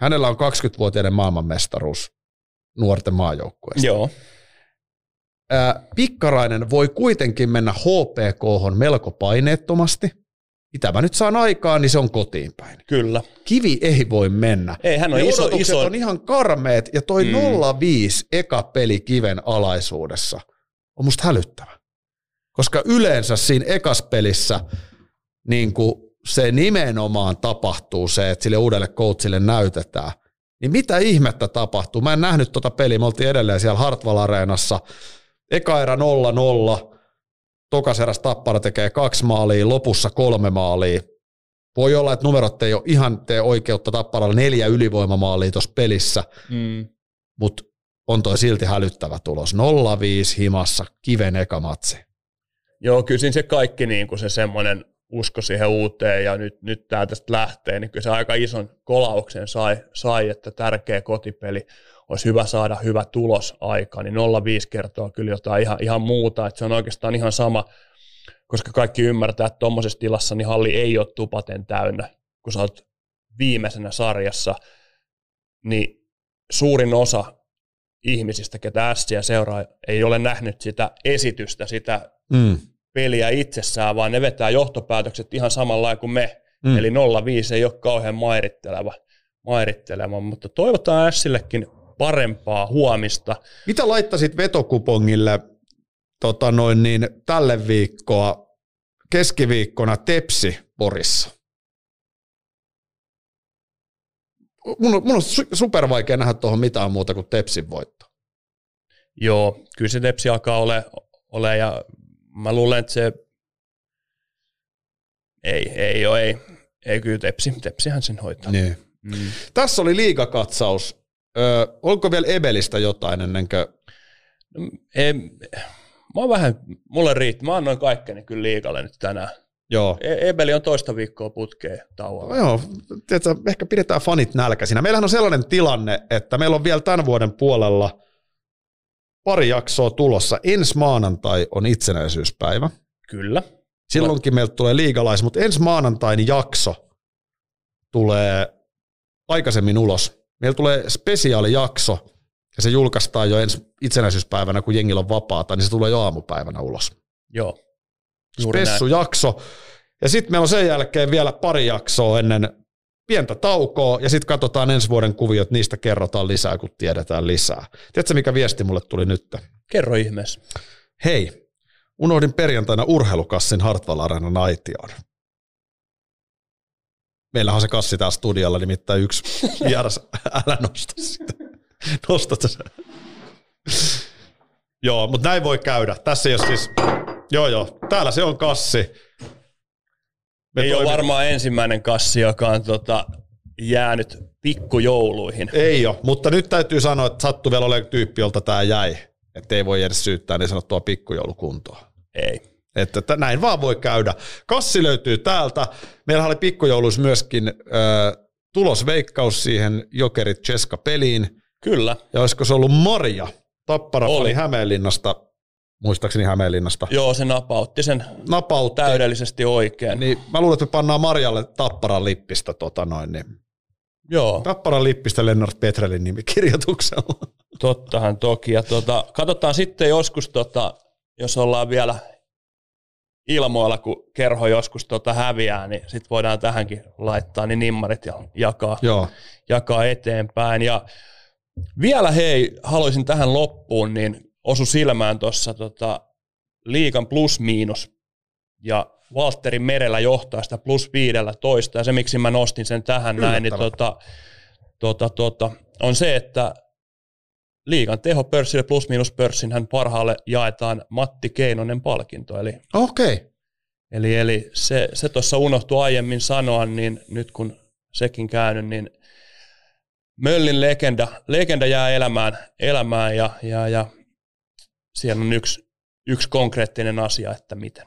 hänellä on 20-vuotiaiden maailmanmestaruus nuorten maajoukkueesta. Joo, Pikkarainen voi kuitenkin mennä HPK melko paineettomasti, mitä mä nyt saan aikaan, niin se on kotiin päin. Kyllä. Kivi ei voi mennä. Ei, hän on Ne iso, iso. on ihan karmeet, ja toi Mm. mm. 0-5 eka peli kiven alaisuudessa on musta hälyttävä. Koska yleensä siinä ekas pelissä niin kuin se nimenomaan tapahtuu se, että sille uudelle coachille näytetään. Niin mitä ihmettä tapahtuu? Mä en nähnyt tota peliä, me oltiin edelleen siellä Hartwall Areenassa. Eka erä 0-0, tokas eräs Tappara tekee kaksi maalia, lopussa kolme maalia. Voi olla, että numerot ei ole ihan tee oikeutta Tapparalla neljä ylivoimamaalia tuossa pelissä, Mm. mutta on toi silti hälyttävä tulos. 0-5 himassa, kiven eka matsi. Joo, kyllä siinä se kaikki niin kuin se semmoinen usko siihen uuteen ja nyt, nyt tämä tästä lähtee, niin kyllä se aika ison kolauksen sai, sai, että tärkeä kotipeli olisi hyvä saada hyvä tulos aikaan, niin 0,5 kertoo kyllä jotain ihan, ihan muuta, että se on oikeastaan ihan sama, koska kaikki ymmärtää, että tuommoisessa tilassa niin halli ei ole tupaten täynnä, kun sä oot viimeisenä sarjassa, niin suurin osa ihmisistä, ketä Ässiä seuraa, ei ole nähnyt sitä esitystä, sitä Mm. Peliä itsessään, vaan ne vetää johtopäätökset ihan samalla kuin me. Mm. Eli 0-5 ei ole kauhean mairitteleva, mairitteleva mutta toivotaan Ässillekin parempaa huomista. Mitä laittaisit vetokupongille tota noin niin, tälle viikkoa keskiviikkona Tepsi Porissa? Mun on, mun on su- super vaikea nähdä tuohon mitään muuta kuin Tepsin voitto. Joo, kyllä se Tepsi alkaa ole, ole ja mä luulen, että se ei, ei ole, ei, ei kyllä Tepsi, Tepsihän sen hoitaa. Niin. Mm. Tässä oli liigakatsaus. Öö, onko vielä Ebelistä jotain ennen kuin... No, ei, mä oon vähän, mulle riittää, mä annoin kaikkeni kyllä liikalle nyt tänään. Joo. E- Ebeli on toista viikkoa putkeen tauolla. Joo, tiedätkö, ehkä pidetään fanit nälkäisinä. Meillähän on sellainen tilanne, että meillä on vielä tämän vuoden puolella pari jaksoa tulossa. Ensi maanantai on itsenäisyyspäivä. Kyllä. Silloinkin meiltä tulee liigalais, mutta ensi maanantain jakso tulee aikaisemmin ulos. Meillä tulee spesiaalijakso, ja se julkaistaan jo ensi itsenäisyyspäivänä, kun jengillä on vapaata, niin se tulee jo aamupäivänä ulos. Joo. Spessujakso. Ja sitten meillä on sen jälkeen vielä pari jaksoa ennen pientä taukoa, ja sitten katsotaan ensi vuoden kuviot, niistä kerrotaan lisää, kun tiedetään lisää. Tiedätkö, mikä viesti mulle tuli nyt? Kerro ihmeessä. Hei, unohdin perjantaina urheilukassin Hartwall Areenan aitioon. Meillähän on se kassi täällä studiolla, nimittäin yksi vieras. Älä nosta sitä. Nostat sä. joo, mutta näin voi käydä. Tässä ei ole siis... Joo, joo. Täällä se on kassi. Me Ei ole varmaan ensimmäinen kassi, joka on tota, jäänyt pikkujouluihin. Ei ole, mutta nyt täytyy sanoa, että sattui vielä olemaan tyyppi, jolta tämä jäi. Että ei voi edes syyttää niin sanottua pikkujoulukuntoa. Ei. Että näin vaan voi käydä. Kassi löytyy täältä. Meillä oli pikkujouluissa myöskin äh, tulosveikkaus siihen Jokerit Cheska peliin. Kyllä. Ja olisiko se ollut Maria? Tappara Oli. oli Hämeenlinnasta, muistaakseni Hämeenlinnasta, Joo, se napautti sen napautti. täydellisesti oikein. Niin mä luulen, että me pannaan Marjalle Tapparan lippistä tota noin, niin Joo, Tapparan lippistä Lennart Petrelin nimikirjoituksella. tottahan toki. Ja tota, katsotaan sitten joskus, tota, jos ollaan vielä ilmoilla, kun kerho joskus tota häviää, niin sitten voidaan tähänkin laittaa niin nimmarit ja jakaa, Joo. jakaa eteenpäin. Ja vielä hei, haluaisin tähän loppuun, niin osu silmään tuossa tota, liikan plus-miinus ja Valtteri Merellä johtaa sitä plus 15 ja se miksi mä nostin sen tähän näin, niin tota, tota, tota, on se, että liikan tehopörssille plus miinus pörssin hän parhaalle jaetaan Matti Keinonen palkinto, eli Okei. Okay. Eli, eli se, se tuossa unohtui aiemmin sanoa, niin nyt kun sekin käynyt, niin Möllin legenda, legenda jää elämään, elämään ja, ja, ja siellä on yksi, yksi konkreettinen asia, että miten.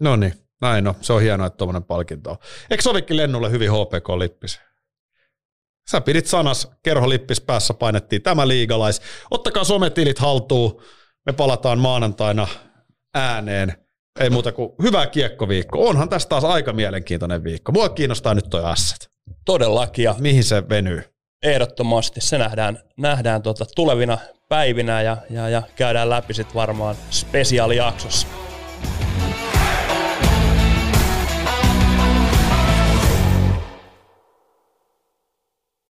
No niin, näin on. Se on hienoa, että tuommoinen palkinto on. Eikö sovikin Lennulle hyvin HPK-lippis? Sä pidit sanas, kerholippis päässä painettiin tämä liigalais. Ottakaa sometilit haltuun. Me palataan maanantaina ääneen. Ei muuta kuin hyvää kiekkoviikko. Onhan tästä taas aika mielenkiintoinen viikko. Mua kiinnostaa nyt toi asset. Todellakin ja Mihin se venyy? Ehdottomasti se nähdään, nähdään tota tulevina päivinä ja, ja, ja käydään läpi sitten varmaan spesiaalijaksossa.